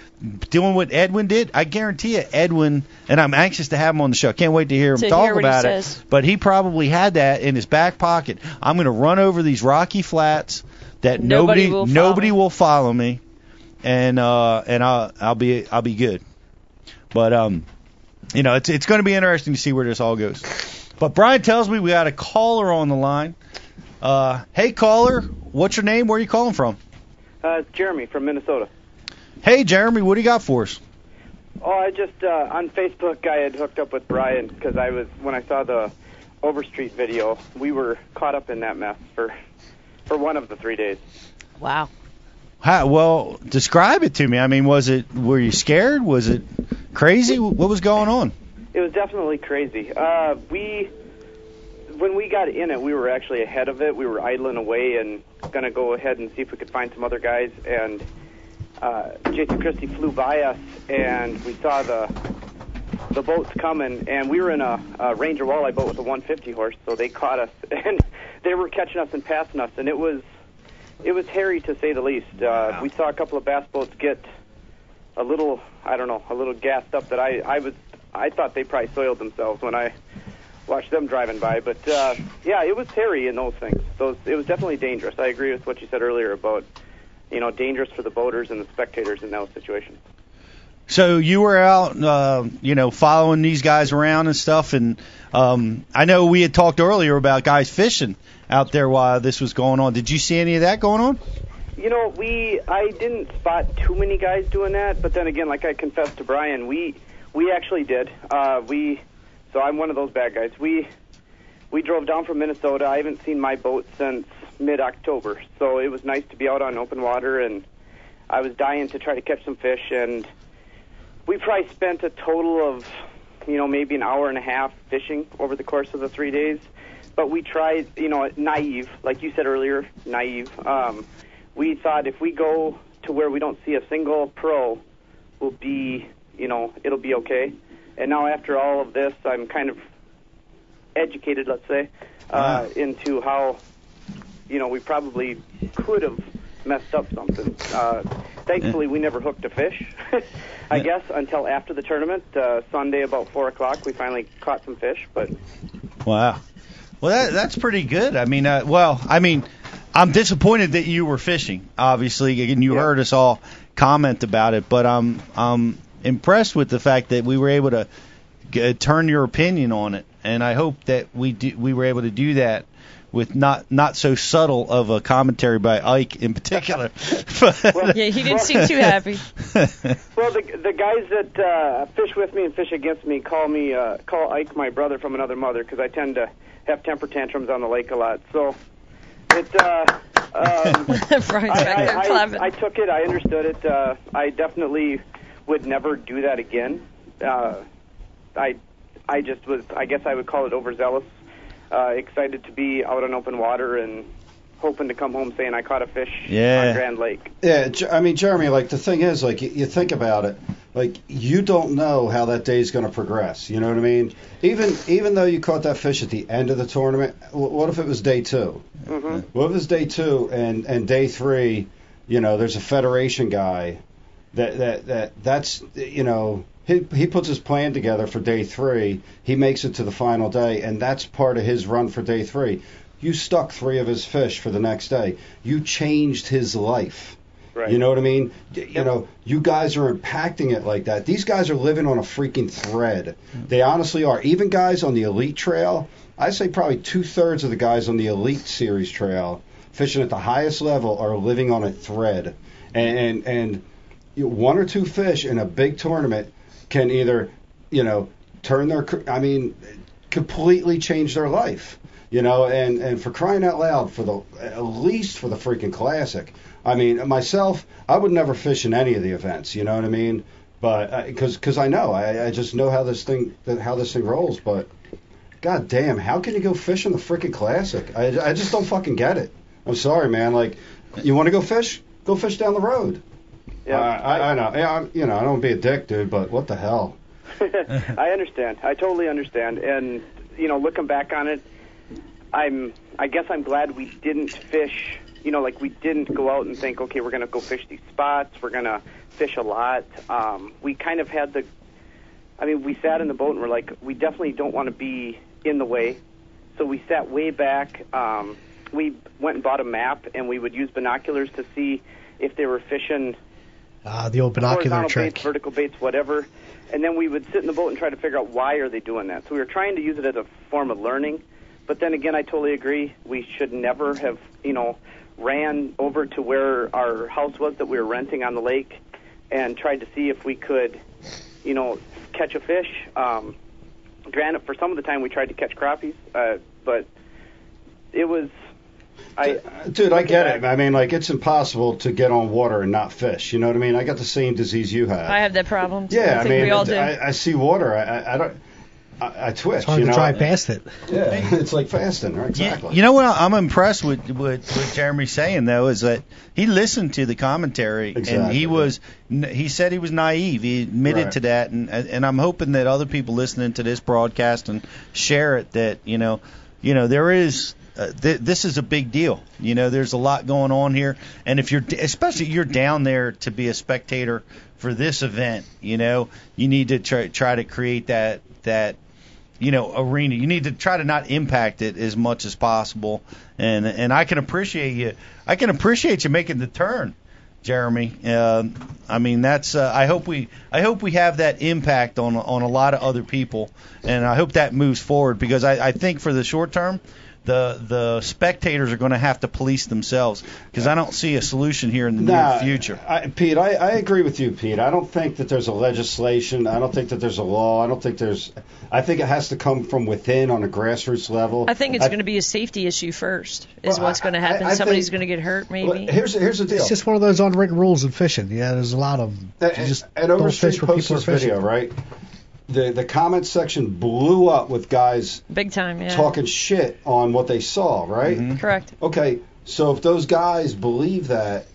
Doing what Edwin did, I guarantee you, Edwin, and I'm anxious to have him on the show. Can't wait to hear him To talk hear about says. it. But he probably had that in his back pocket. I'm going to run over these rocky flats that Nobody nobody will follow nobody me. will follow me, and uh and I'll I'll be I'll be good. But um, you know, it's it's going to be interesting to see where this all goes. But Brian tells me we got a caller on the line. Uh, hey caller, what's your name? Where are you calling from? Uh, it's Jeremy from Minnesota. Hey Jeremy, what do you got for us? Oh, I just uh, on Facebook I had hooked up with Brian because I was when I saw the Overstreet video, we were caught up in that mess for for one of the three days. Wow. How, well, describe it to me. I mean, was it were you scared? Was it crazy? What was going on? It was definitely crazy. Uh, we when we got in it, we were actually ahead of it. We were idling away and gonna go ahead and see if we could find some other guys. And uh, Jason Christie flew by us, and we saw the the boats coming. And we were in a, a Ranger walleye boat with a 150 horse, so they caught us, and they were catching us and passing us. And it was it was hairy to say the least. Uh, We saw a couple of bass boats get a little, I don't know, a little gassed up. That I I was I thought they probably soiled themselves when I watched them driving by. But uh, yeah, it was hairy in those things. Those it was definitely dangerous. I agree with what you said earlier about you know dangerous for the boaters and the spectators in those situations. So you were out, uh, you know, following these guys around and stuff, and um, I know we had talked earlier about guys fishing out there while this was going on. Did you see any of that going on? You know, we I didn't spot too many guys doing that, but then again, like I confessed to Brian, we we actually did. Uh, we so I'm one of those bad guys. We we drove down from Minnesota. I haven't seen my boat since mid October, so it was nice to be out on open water, and I was dying to try to catch some fish, and we probably spent a total of you know maybe an hour and a half fishing over the course of the three days. but we tried, you know, naive, like you said earlier, naive. Um, we thought if we go to where we don't see a single pro, we'll be, you know, it'll be okay. And now after all of this, I'm kind of educated, let's say, uh, into how, you know, we probably could have messed up something. Uh, thankfully, we never hooked a fish. I guess until after the tournament, uh, Sunday about four o'clock, we finally caught some fish. But Wow. Well, that, that's pretty good. I mean, uh, well, I mean, I'm disappointed that you were fishing. Obviously, and you heard us all comment about it, but I'm I'm impressed with the fact that we were able to g- turn your opinion on it, and I hope that we do, we were able to do that with not not so subtle of a commentary by Ike in particular. yeah, he didn't seem too happy. Well, the the guys that uh, fish with me and fish against me call me uh, call Ike my brother from another mother because I tend to have temper tantrums on the lake a lot. So it. Uh, um, I, I. I, I took it. I understood it. Uh, I definitely would never do that again. Uh, I I just was. I guess I would call it overzealous. Uh, excited to be out on open water and hoping to come home saying I caught a fish Yeah. on Grand Lake. Yeah, J- I mean, Jeremy, like the thing is, like you, you think about it, like you don't know how that day's going to progress. You know what I mean? Even even though you caught that fish at the end of the tournament, what if it was day 2 Mm-hmm. What if it's day two and and day three? You know, there's a federation guy that that that that's you know. He, he puts his plan together for day three. He makes it to the final day, and that's part of his run for day three. You stuck three of his fish for the next day. You changed his life. Right. You know what I mean? You know, you guys are impacting it like that. These guys are living on a freaking thread. Mm-hmm. They honestly are. Even guys on the elite trail, I say probably two thirds of the guys on the elite series trail fishing at the highest level are living on a thread. And and, and one or two fish in a big tournament can either, you know, turn their I mean, completely change their life. You know, and and for crying out loud, for the at least for the freaking classic. I mean, myself, I would never fish in any of the events. You know what I mean? But uh, because because I know, I, I just know how this thing how this thing rolls. But god damn, how can you go fish in the freaking classic? I I just don't fucking get it. I'm sorry, man. Like, you want to go fish? Go fish down the road. Yeah, I, I, I know. Yeah, I'm, you know, I don't be a dick, dude, but what the hell? I understand. I totally understand. And you know, looking back on it, I'm. I guess I'm glad we didn't fish. You know, like we didn't go out and think, okay, we're going to go fish these spots. We're going to fish a lot. Um, we kind of had the. I mean, we sat in the boat and we're like, we definitely don't want to be in the way. So we sat way back. Um, we went and bought a map, and we would use binoculars to see if they were fishing Ah, the old binocular horizontal trick. baits, vertical baits, whatever. And then we would sit in the boat and try to figure out why are they doing that. So we were trying to use it as a form of learning. But then again, I totally agree. We should never have, you know, ran over to where our house was that we were renting on the lake and tried to see if we could, you know, catch a fish. Um, granted, for some of the time we tried to catch crappies, uh, but it was. I, Dude, I get it. I mean, like, it's impossible to get on water and not fish. You know what I mean? I got the same disease you have. I have that problem. Too. yeah, I I, mean, we all do. I, I see water. I, I, I don't. I, I twitch. It's hard you to know? drive past it. Yeah, it's like fasting, right? Exactly. You know what I'm impressed with with what Jeremy's saying though is that he listened to the commentary and he was he said he was naive. He admitted Right. to that and and I'm hoping that other people listening to this broadcast and share it that you know you know there is uh, th- this is a big deal. You know, there's a lot going on here, and if you're, especially you're down there to be a spectator for this event, you know, you need to try try to create that that you know arena. You need to try to not impact it as much as possible. And and I can appreciate you. I can appreciate you making the turn, Jeremy. Uh, I mean that's. Uh, I hope we. I hope we have that impact on on a lot of other people, and I hope that moves forward because I, I think for the short term. The the spectators are going to have to police themselves because I don't see a solution here in the Nah, near future. I, Pete, I, I agree with you, Pete. I don't think that there's a legislation. I don't think that there's a law. I don't think there's. I think it has to come from within on a grassroots level. I think it's going to be a safety issue first. Is Well, what's going to happen. I Somebody's think- going to get hurt, maybe. Well, here's here's the deal. It's just one of those unwritten rules in fishing. Yeah, there's a lot of them. You just and don't Overstreet fish where posts people are this fishing. video, right? The the comment section blew up with guys Big time, yeah. talking shit on what they saw, right? Mm-hmm. Correct. Okay, so if those guys believe that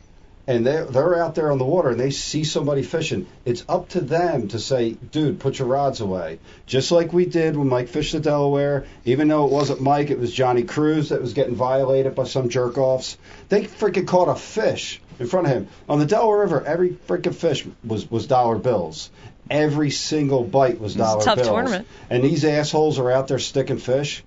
and they're, they're out there on the water and they see somebody fishing, it's up to them to say, dude, put your rods away. Just like we did when Mike fished the Delaware, even though it wasn't Mike, it was Johnny Cruz that was getting violated by some jerk offs. They freaking caught a fish in front of him. On the Delaware River, every freaking fish was, was dollar bills. Every single bite was It's a dollar tough bills. tournament. And these assholes are out there sticking fish.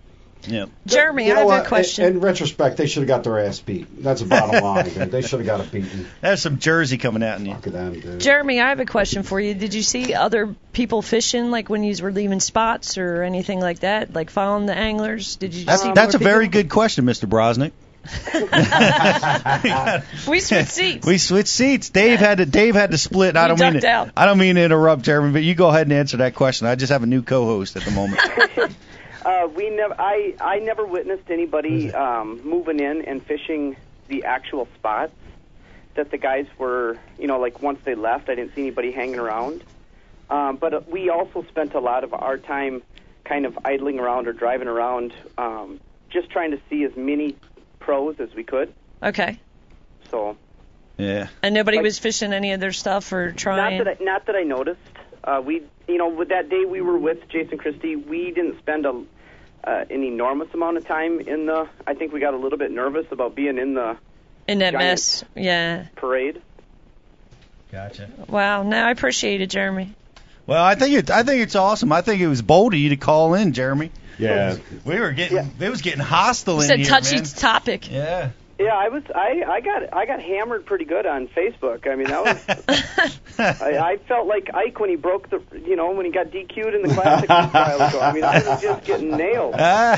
Yeah. Jeremy, You I have what? a question. In, in retrospect, they should have got their ass beat. That's a bottom line, dude. They should have got a beating. There's some Jersey coming out in you. Look them, dude. Jeremy, I have a question for you. Did you see other people fishing, like when you were leaving spots or anything like that, like following the anglers? Did you That's, see that's a more very good question, Mr. Brosnick. We switched seats. We switched seats. Dave had to Dave had to split. I don't mean ducked to, out. I don't mean to interrupt, Jeremy, but you go ahead and answer that question. I just have a new co-host at the moment. Uh, we never. I I never witnessed anybody um, moving in and fishing the actual spots that the guys were. You know, like once they left, I didn't see anybody hanging around. Um, but uh, we also spent a lot of our time kind of idling around or driving around, um, just trying to see as many pros as we could. Okay. So yeah. And nobody Like- was fishing any of their stuff or trying. Not that I, not that I noticed. Uh, we, you know, with that day we were with Jason Christie, we didn't spend a, uh, an enormous amount of time in the. I think we got a little bit nervous about being in the in that mess. Yeah. parade. Gotcha. Wow. No, I appreciate it, Jeremy. Well, I think it I think it's awesome. I think it was bold of you to call in, Jeremy. Yeah. We were getting it was getting hostile It's in a here, touchy man. topic. Yeah. Yeah, I was. I, I got I got hammered pretty good on Facebook. I mean, that was. I, I felt like Ike when he broke the, you know, when he got DQ'd in the classic a while ago. I mean, I was just getting nailed. uh,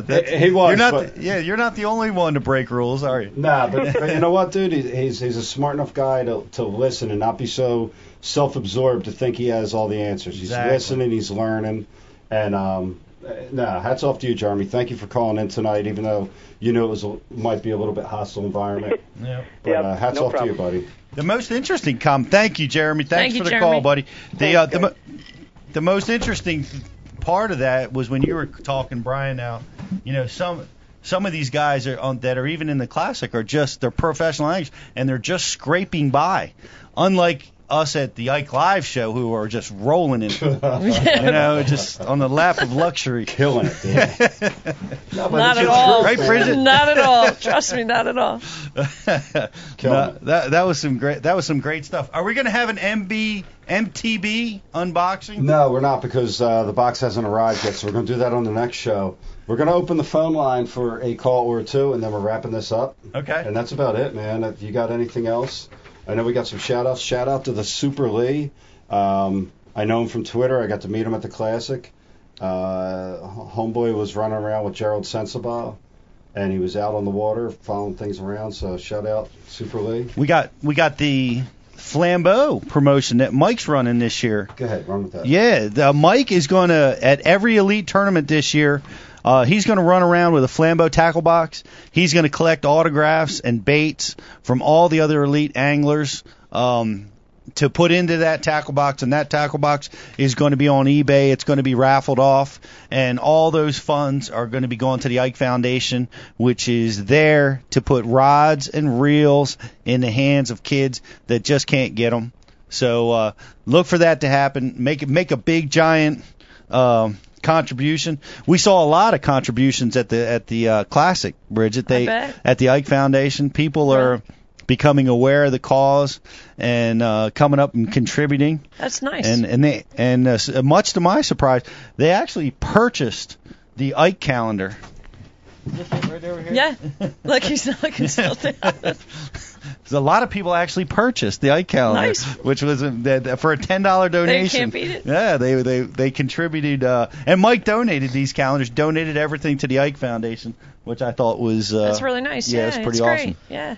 that's- He was, You're not. but- the, yeah, you're not the only one to break rules, are you? Nah, but, but you know what, dude? He's, he's he's a smart enough guy to to listen and not be so self-absorbed to think he has all the answers. He's Exactly. listening, he's learning, and um, uh, nah, hats off to you, Jeremy. Thank you for calling in tonight, even though you knew it was a, might be a little bit hostile environment. Yeah. But Yep, uh, hats no off problem. to you, buddy. The most interesting com. Thank you, Jeremy. Thanks Thank you, for the Jeremy. call, buddy. The uh, the, mo- the most interesting part of that was when you were talking, Brian. Now, you know some some of these guys are on that are even in the classic are just they're professional anglers and they're just scraping by, unlike us at the Ike Live show who are just rolling in, you know, just on the lap of luxury. Killing it, dude. No, Not at just all. Right, Bridget? Not at all. Trust me, not at all. No, that that was some great that was some great stuff. Are we gonna have an MB MTB unboxing? No, we're not because uh, the box hasn't arrived yet. So we're going to do that on the next show. We're going to open the phone line for a call or two, and then we're wrapping this up. Okay. And that's about it, man. If you got anything else, I know we got some shout outs. Shout out to the Super Lee. Um, I know him from Twitter. I got to meet him at the Classic. Uh, homeboy was running around with Gerald Sensabaugh, and he was out on the water following things around. So shout out Super Lee. We got we got the Flambeau promotion that Mike's running this year. Go ahead, run with that. Yeah, the, Mike is going to at every elite tournament this year. Uh, he's going to run around with a Flambeau tackle box. He's going to collect autographs and baits from all the other elite anglers um, to put into that tackle box, and that tackle box is going to be on eBay. It's going to be raffled off, and all those funds are going to be going to the Ike Foundation, which is there to put rods and reels in the hands of kids that just can't get them. So uh, look for that to happen. Make make a big giant um, contribution. We saw a lot of contributions at the at the uh, classic, Bridget. They bet. at the Ike Foundation. People are becoming aware of the cause and uh, coming up and contributing. That's nice. And and they and uh, much to my surprise, they actually purchased the Ike calendar. yeah. Like he's not looking something. So a lot of people actually purchased the Ike calendar, Nice. which was a, for a ten dollar donation. They can't beat it. Yeah, they they they contributed, uh, and Mike donated these calendars, donated everything to the Ike Foundation, which I thought was uh, That's really nice. Yeah, Yeah, it's pretty it's awesome. great. Yeah.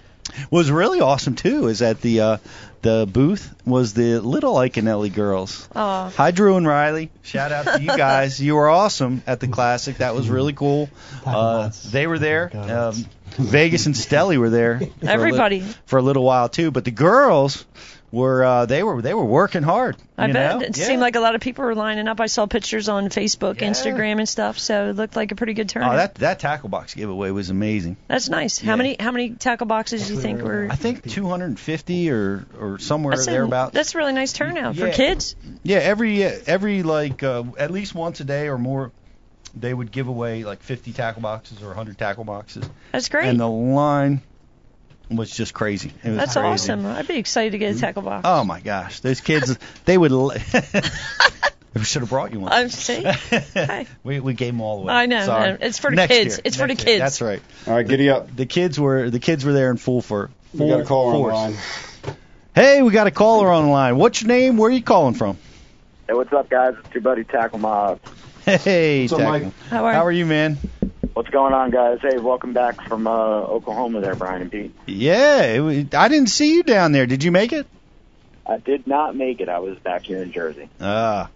What was really awesome too is that the uh, the booth was the little Iaconelli girls. Oh. Hi, Drew and Riley. Shout out to you guys. you were awesome at the classic. That was really cool. Uh, they were there. Um, Vegas and Stelly were there. for a li- Everybody. for a little while too. But the girls were uh, they were they were working hard. I you bet know? it Yeah. seemed like a lot of people were lining up. I saw pictures on Facebook, Instagram, and stuff. So it looked like a pretty good turnout. Oh, that that tackle box giveaway was amazing. That's nice. How many how many tackle boxes do you think were? I think 250 or or somewhere That's a. That's a really nice turnout for kids. Yeah, every every like uh, at least once a day or more, they would give away like 50 tackle boxes or 100 tackle boxes. That's great. And the line was just crazy. It was That's crazy. awesome. I'd be excited to get a tackle box. Oh my gosh, those kids they would. l- we should have brought you one. I'm see. we we gave them all away. I know, Sorry. It's for the Next kids. year. It's for the Next year. kids. That's right. All right, giddy up. The kids were the kids were there in full for full We got a caller on the force. line. Hey, we got a caller on the line. What's your name? Where are you calling from? Hey, what's up, guys? It's your buddy Tackle Mob. Hey, What's up, Mike? How are, How are you, man? What's going on, guys? Hey, welcome back from uh, Oklahoma there, Brian and Pete. Yeah, it was, I didn't see you down there. Did you make it? I did not make it. I was back here in Jersey. Ah,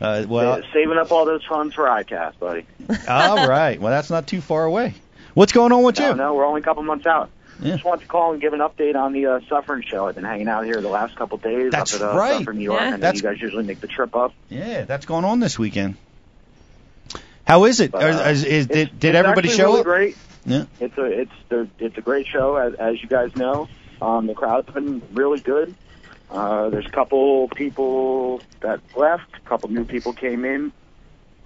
uh, well, saving up all those funds for ICAST, buddy. all right. Well, that's not too far away. What's going on with no, you? no, we're only a couple months out. Yeah. Just wanted to call and give an update on the uh, Suffern Show. I've been hanging out here the last couple of days That's up at uh, right. Suffern, New York. Yeah. I know That's- you guys usually make the trip up. Yeah, that's going on this weekend. How is it? But, uh, is, is, did did it's everybody actually show really up? Great. Yeah. It's a it's the it's a great show as, as you guys know. Um, the crowd's been really good. Uh, there's a couple people that left, a couple new people came in.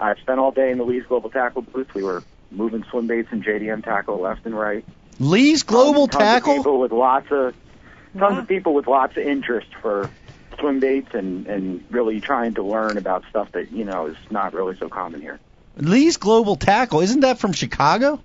I spent all day in the Lee's Global Tackle booth. We were moving swim baits and JDM tackle left and right. Lee's Global tons Tackle. Of people with lots of tons of people with lots of interest for swim baits and and really trying to learn about stuff that you know is not really so common here. Lee's Global Tackle. Isn't that from Chicago?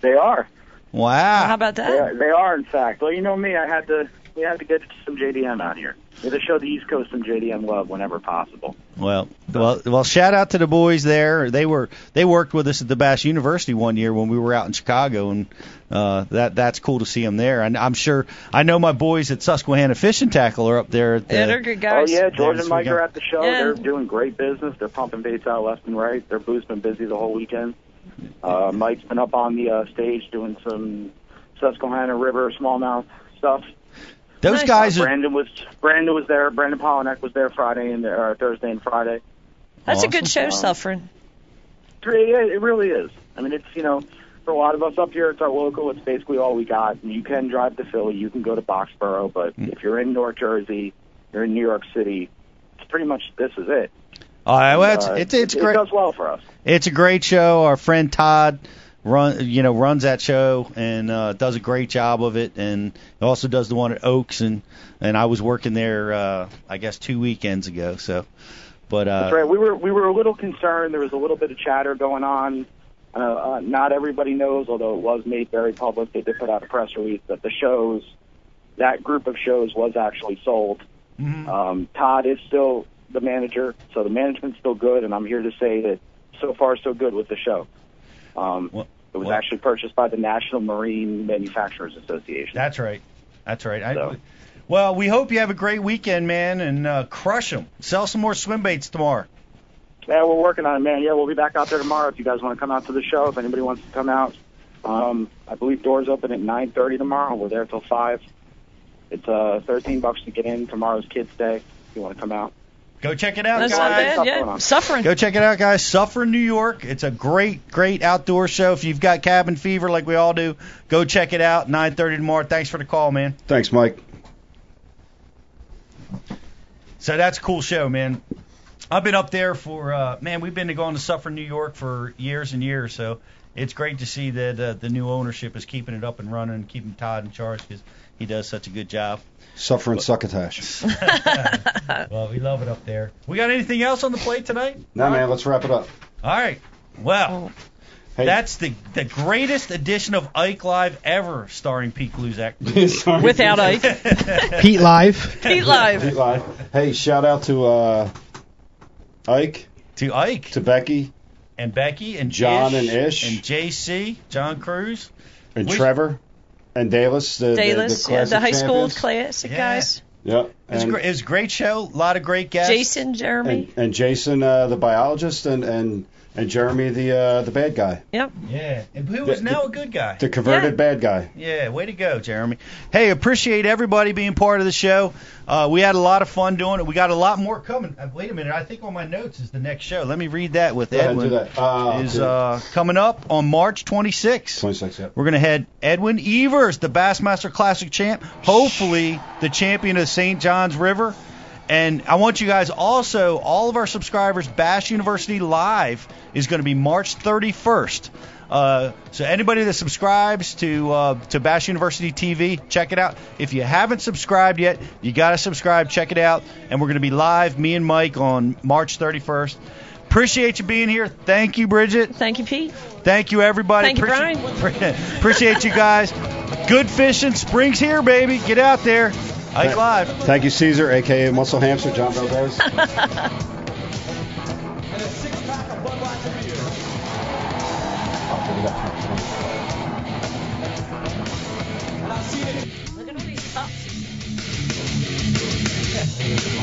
They are. Wow. How about They that? are, they are, in fact. Well, you know me, I had to we had to get some JDM out here. We had to show the East Coast some JDM love whenever possible. Well, well, well. Shout out to the boys there. They were they worked with us at the Bass University one year when we were out in Chicago, and uh, that that's cool to see them there. And I'm sure I know my boys at Susquehanna Fishing Tackle are up there. At the, Yeah, they're good guys. Oh yeah, George and Mike are at the show. Yeah. They're doing great business. They're pumping baits out left and right. Their booth's been busy the whole weekend. Uh, Mike's been up on the uh, stage doing some Susquehanna River smallmouth stuff. Those guys Uh, are Brandon was Brandon was there. Brandon Polinek was there Friday and uh, Thursday and Friday. That's a good show, Um, Suffern. Yeah, it really is. I mean, it's you know, for a lot of us up here, it's our local. It's basically all we got. And you can drive to Philly, you can go to Boxborough, but Mm. if you're in North Jersey, you're in New York City. It's pretty much this is it. All right, well, it's Uh, it's it's it, great. It does well for us. It's a great show. Our friend Todd run you know runs that show and uh, does a great job of it, and also does the one at Oaks and and I was working there uh, I guess two weekends ago. So, but uh, That's right. We were we were a little concerned. There was a little bit of chatter going on. Uh, uh, not everybody knows, although it was made very public. They did put out a press release that the shows, that group of shows, was actually sold. Mm-hmm. Um, Todd is still the manager, so the management's still good, and I'm here to say that so far so good with the show. Um, it was well- actually purchased by the National Marine Manufacturers Association. That's right. That's right. I, So- well, we hope you have a great weekend, man, and uh, crush them. Sell some more swim baits tomorrow. Yeah, we're working on it, man. Yeah, we'll be back out there tomorrow if you guys want to come out to the show. If anybody wants to come out, um, I believe doors open at 9:30 tomorrow. We're there till five. It's uh 13 bucks to get in. Tomorrow's Kids Day. If you want to come out. Go check it out, That's guys. not bad. Stuff Yeah, Suffern. Go check it out, guys. Suffern New York. It's a great, great outdoor show. If you've got cabin fever like we all do, go check it out. 9:30 tomorrow. Thanks for the call, man. Thanks, Mike. So that's a cool show, man. I've been up there for uh, man. We've been to going to Suffern New York for years and years. So it's great to see that uh, the new ownership is keeping it up and running, and keeping Todd in charge because he does such a good job. Suffering succotash. well, we love it up there. We got anything else on the plate tonight? Now, man, let's wrap it up. All right. Well, Hey. that's the the greatest edition of Ike Live ever, starring Pete Gluszek. Without Ike. Pete Live. Pete Live. Pete Live. Hey, shout out to uh, Ike, to Ike, to Becky, and Becky, and John Ish, and Ish. and JC, John Cruz. and We- Trevor, and Dallas. The, the- Dallas, the, yeah, the classic high school champions. classic Yeah. guys. Yep. It was, And, great, it was a great show. A lot of great guests. Jason, Jeremy. and, and Jason, uh, the biologist, and and and Jeremy the uh, the bad guy, Yep. Yeah, and who is now a good guy. the converted bad guy. Yeah, way to go, Jeremy. Hey, appreciate everybody being part of the show. Uh, we had a lot of fun doing it. We got a lot more coming. Uh, wait a minute, I think on my notes is the next show. Let me read that with Go ahead, Edwin. do that. Uh, is okay. uh, coming up on March 26th. 26, yeah. We're going to head Edwin Evers, the Bassmaster Classic champ, hopefully the champion of St. John's River. And I want you guys also, all of our subscribers, Bass University Live is going to be March 31st. Uh, so anybody that subscribes to uh, to Bass University TV, check it out. If you haven't subscribed yet, you got to subscribe. Check it out. And we're going to be live, me and Mike, on March 31st. Appreciate you being here. Thank you, Bridget. Thank you, Pete. Thank you, everybody. Thank you, appreciate, appreciate you guys. Good fishing. Spring's here, baby. Get out there. Ike Th- Live. Thank you, Caesar, a.k.a. Muscle Hamster, John Valdez.